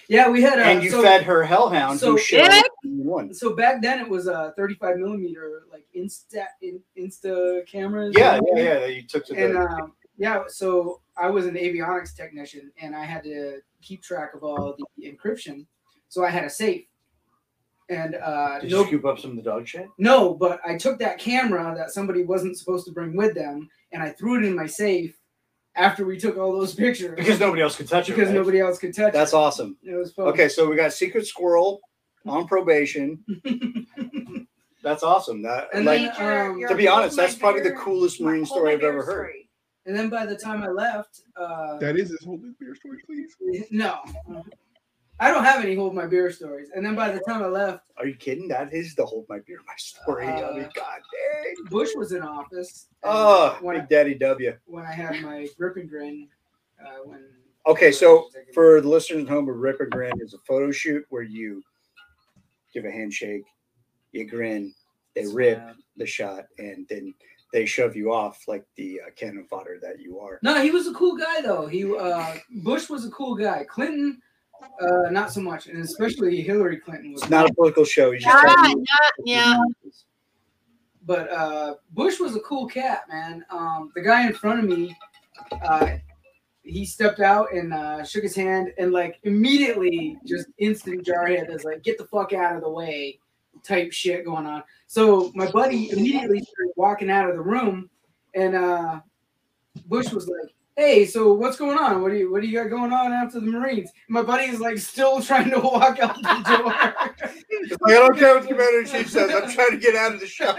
S7: yeah, we had a.
S1: and you
S7: so,
S1: fed her hellhound
S7: so-
S1: who showed
S7: So back then it was a 35 millimeter like Insta in, Insta cameras.
S1: Yeah, yeah, yeah. You took to
S7: And
S1: the.
S7: um, yeah, so I was an avionics technician, and I had to keep track of all the encryption. So I had a safe, and uh,
S1: did
S7: no,
S1: you scoop up some of the dog shit?
S7: no, but I took that camera that somebody wasn't supposed to bring with them, and I threw it in my safe after we took all those pictures
S1: Because nobody else could touch it.
S7: because
S1: right?
S7: nobody else could touch it.
S1: That's
S7: it.
S1: awesome.
S7: It was fun.
S1: Okay, so we got Secret Squirrel on probation. That's awesome. That
S7: And
S1: like
S7: then, um,
S1: to be honest, that's probably the coolest Marine story I've ever heard.
S4: story.
S7: And then by the time I left, uh,
S2: That is his whole beer story, please.
S7: no, I don't have any hold my beer stories. And then by the time I left,
S1: Are you kidding? That is the hold my beer my story. I mean,
S7: Uh,
S1: god dang.
S7: Bush was in office.
S1: Oh,
S7: when, I,
S1: Big Daddy W.
S7: when I had my grip and grin, uh, when
S1: Okay, so for the listeners at home, a rip and grin is a photo shoot where you give a handshake, you grin, they rip the shot, and then they shove you off like the uh, cannon fodder that you are.
S7: No, he was a cool guy though. He uh, Bush was a cool guy. Clinton, uh, not so much, and especially Hillary Clinton was
S1: It's not a political show. He's just
S3: Ah,
S1: telling you-
S3: yeah.
S7: But uh, Bush was a cool cat, man. Um, the guy in front of me, uh, he stepped out and uh, shook his hand, and like immediately, just instant jarhead is like, "Get the fuck out of the way," type shit going on. So my buddy immediately started walking out of the room, and uh, Bush was like, "Hey, so what's going on? What do you what do you got going on after the Marines?" My buddy is like still trying to walk out the door.
S1: Like, I don't care what the commander in chief says. I'm trying to get out of the shot.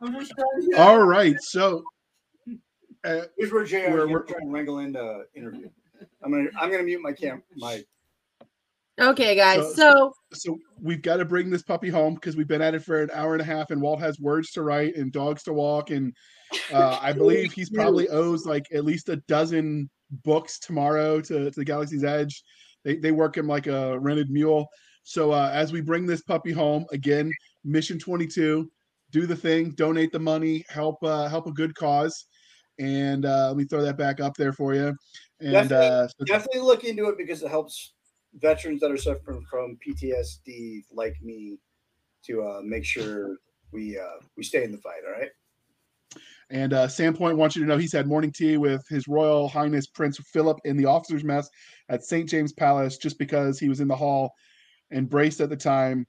S7: I'm just trying to get
S2: All right, so uh,
S1: Here's where JR
S2: We're-
S1: we're,
S2: we're-
S1: trying to wrangle in the interview. I'm gonna I'm gonna mute my cam my
S3: Okay, guys.
S2: So-
S3: So,
S2: so we've got to bring this puppy home because we've been at it for an hour and a half, and Walt has words to write and dogs to walk, and uh, I believe he's probably owes like at least a dozen books tomorrow to, to the Galaxy's Edge. They they work him like a rented mule. So uh, as we bring this puppy home again, Mission Twenty Two, do the thing, donate the money, help uh, help a good cause, and uh, let me throw that back up there for you. And
S1: Definitely-
S2: uh, so-
S1: definitely look into it because it helps veterans that are suffering from PTSD like me to uh, make sure we uh, we stay in the fight. All right.
S2: And uh, Sandpoint wants you to know he's had morning tea with His Royal Highness Prince Philip in the officers' mess at St. James Palace just because he was in the hall and braced at the time,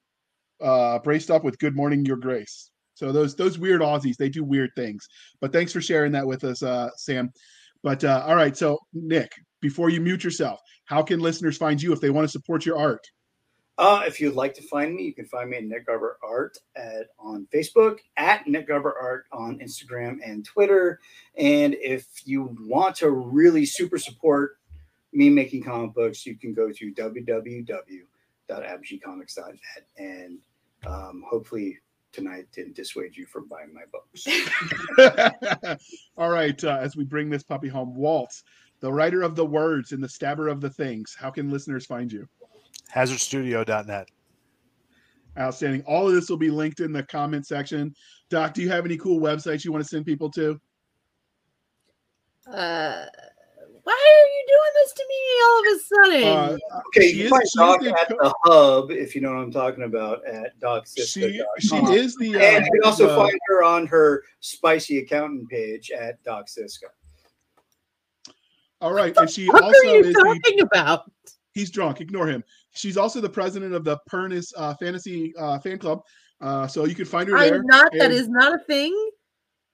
S2: uh, braced up with "Good morning, Your Grace." So those those weird Aussies, they do weird things. But thanks for sharing that with us, uh, Sam. But uh, all right, so Nick, before you mute yourself, how can listeners find you if they want to support your art?
S1: Uh, if you'd like to find me, you can find me at Nick Garber Art at on Facebook, at Nick Garber Art on Instagram and Twitter. And if you want to really super support me making comic books, you can go to shop.abgcomics.net. And um, hopefully tonight didn't dissuade you from buying my books.
S2: All right. Uh, as we bring this puppy home, Walt, the writer of the words and the stabber of the things, how can listeners find you?
S5: hazardstudio.net.
S2: Outstanding. All of this will be linked in the comment section. Doc, do you have any cool websites you want to send people to?
S3: Uh, why are you doing this to me all of a sudden?
S2: Uh,
S1: Okay,
S2: She
S1: you
S2: is-
S1: find Doc
S2: the
S1: at
S2: co-
S1: the hub, if you know what I'm talking about, at
S2: she she is the. Uh,
S1: and you can also
S2: the-
S1: find her on her spicy accountant page at Doc Seska.
S2: All right, and she
S3: what
S2: also
S3: are you
S2: is the.
S3: talking about?
S2: He's drunk. Ignore him. She's also the president of the Pernis uh, Fantasy uh, Fan Club. Uh, so you can find her there.
S3: I'm not. That
S2: and-
S3: is not a thing.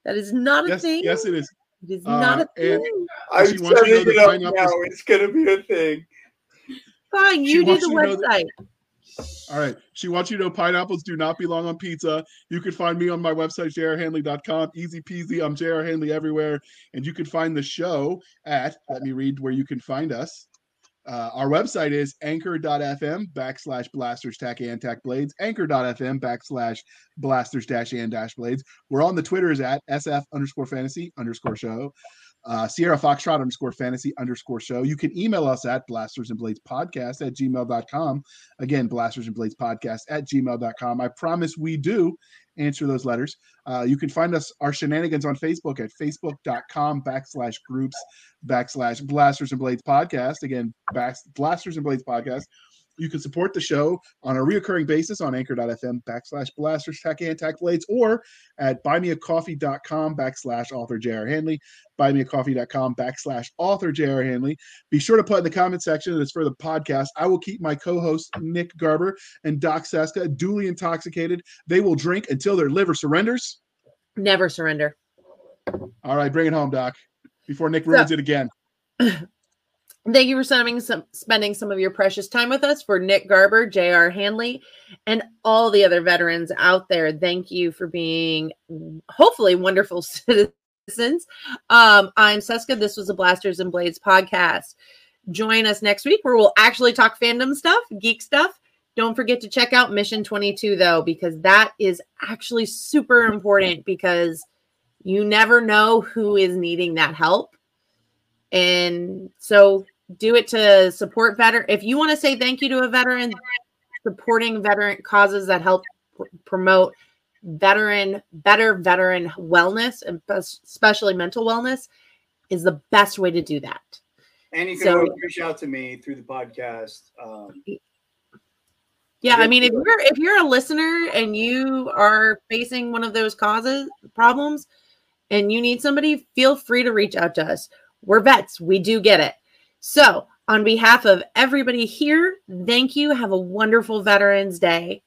S3: That is not a
S2: Yes,
S3: thing.
S2: yes, it is.
S3: it is
S2: uh,
S3: not a thing.
S1: I'm
S2: she to know
S1: setting it up now.
S2: is-
S1: It's going to be a thing.
S3: Fine,
S2: she
S3: you do
S2: wants
S3: the
S2: you know that-
S3: website.
S2: All right. She wants you to know pineapples do not belong on pizza. You can find me on my website, jrhanley.com. Easy peasy. I'm JR Hanley everywhere. And you can find the show at, let me read where you can find us. Uh, our website is anchor.fm backslash blasters tack and tack blades, anchor.fm backslash blasters dash and dash blades. We're on the Twitters at SF underscore fantasy underscore show. Uh, Sierra Foxtrot underscore fantasy underscore show. You can email us at blasters and blades podcast at gmail.com. Again, blasters and blades podcast at gmail.com. I promise we do answer those letters. Uh, you can find us, our shenanigans on Facebook at facebook.com backslash groups backslash blasters and blades podcast. Again, back, blasters and blades podcast. You can support the show on a reoccurring basis on anchor.fm backslash blasters tack and tack blades or at buymeacoffee.com backslash author J.R. Hanley, buymeacoffee.com backslash author J.R. Hanley. Be sure to put in the comment section that it's for the podcast. I will keep my co-host Nick Garber and Doc Seska duly intoxicated. They will drink until their liver surrenders.
S3: Never surrender.
S2: All right, bring it home, Doc, before Nick ruins it again.
S3: Thank you for spending some spending some of your precious time with us. For Nick Garber, J.R. Hanley, and all the other veterans out there, thank you for being hopefully wonderful citizens. Um, I'm Seska. This was a Blasters and Blades podcast. Join us next week where we'll actually talk fandom stuff, geek stuff. Don't forget to check out Mission 22 though, because that is actually super important because you never know who is needing that help. And so do it to support veteran. If you want to say thank you to a veteran, supporting veteran causes that help pr- promote veteran, better veteran wellness and especially mental wellness is the best way to do that.
S1: And you can
S3: So-
S1: reach out to me through the podcast. Um,
S3: Yeah, I mean, if you're if you're a listener and you are facing one of those causes problems, and you need somebody, feel free to reach out to us. We're vets. We do get it. So, on behalf of everybody here, thank you. Have a wonderful Veterans Day.